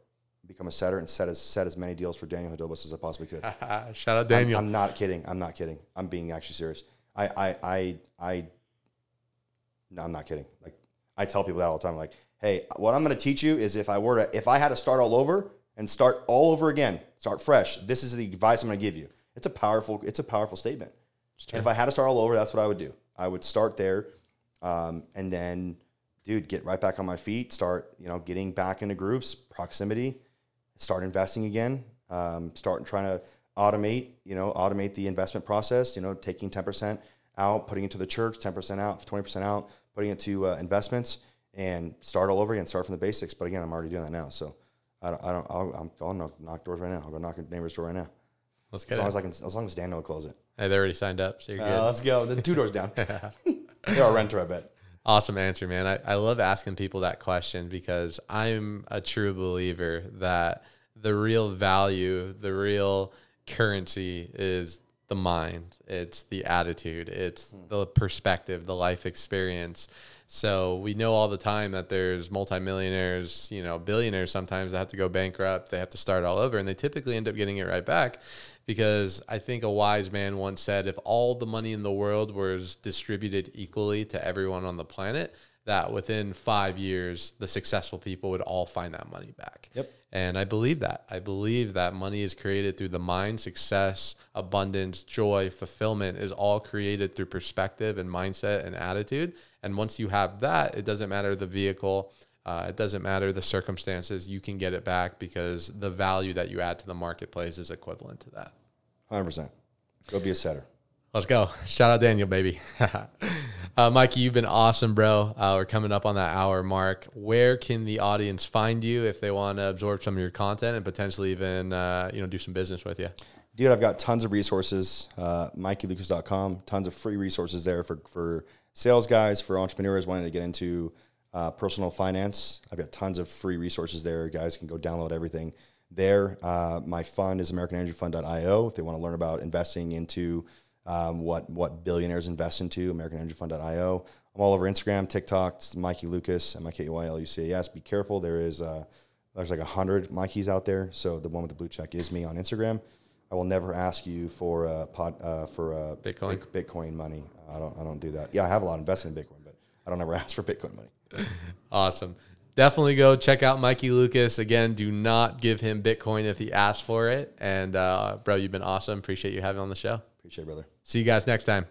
become a setter and set as set as many deals for Daniel Hodobos as I possibly could. Shout out I'm, Daniel. I'm not kidding. I'm not kidding. I'm being actually serious. I, I, I, I, no, I'm not kidding. Like I tell people that all the time. Like, hey, what I'm going to teach you is if I were to, if I had to start all over and start all over again, start fresh. This is the advice I'm going to give you. It's a powerful, it's a powerful statement. And if I had to start all over, that's what I would do. I would start there, um, and then, dude, get right back on my feet. Start, you know, getting back into groups, proximity, start investing again. Um, start trying to automate, you know, automate the investment process. You know, taking ten percent out, putting it to the church, ten percent out, twenty percent out, putting it to uh, investments, and start all over again. Start from the basics. But again, I'm already doing that now, so I don't. I don't I'll, I'm going to knock doors right now. I'll go knock a neighbor's door right now. Let's get As long it. as I can, as long as Daniel will close it. Hey, they already signed up, so you're good. Uh, let's go. The two doors down. They're a renter, I bet. Awesome answer, man. I, I love asking people that question because I'm a true believer that the real value, the real currency is the mind, it's the attitude, it's hmm. the perspective, the life experience. So we know all the time that there's multimillionaires, you know, billionaires sometimes that have to go bankrupt, they have to start all over, and they typically end up getting it right back because I think a wise man once said if all the money in the world was distributed equally to everyone on the planet, that within five years, the successful people would all find that money back. Yep. And I believe that. I believe that money is created through the mind, success, abundance, joy, fulfillment is all created through perspective and mindset and attitude. And once you have that, it doesn't matter the vehicle, uh, it doesn't matter the circumstances, you can get it back because the value that you add to the marketplace is equivalent to that. 100%. Go be a setter. Let's go. Shout out Daniel, baby. uh, Mikey, you've been awesome, bro. Uh, we're coming up on that hour mark. Where can the audience find you if they want to absorb some of your content and potentially even uh, you know do some business with you? Dude, I've got tons of resources. Uh, MikeyLucas.com, tons of free resources there for, for sales guys, for entrepreneurs wanting to get into uh, personal finance. I've got tons of free resources there. Guys can go download everything there. Uh, my fund is AmericanEnergyFund.io if they want to learn about investing into um, what what billionaires invest into, AmericanEnergyFund.io. I'm all over Instagram, TikTok, it's Mikey Lucas, M I K E Y L U C A S. Be careful, there is uh, there's like a hundred Mikeys out there. So the one with the blue check is me on Instagram. I will never ask you for a pot uh, for a Bitcoin? Bitcoin money. I don't I don't do that. Yeah, I have a lot invested in Bitcoin, but I don't ever ask for Bitcoin money. Awesome. Definitely go check out Mikey Lucas. Again, do not give him Bitcoin if he asks for it. And uh, bro, you've been awesome. Appreciate you having on the show. Appreciate it, brother. See you guys next time.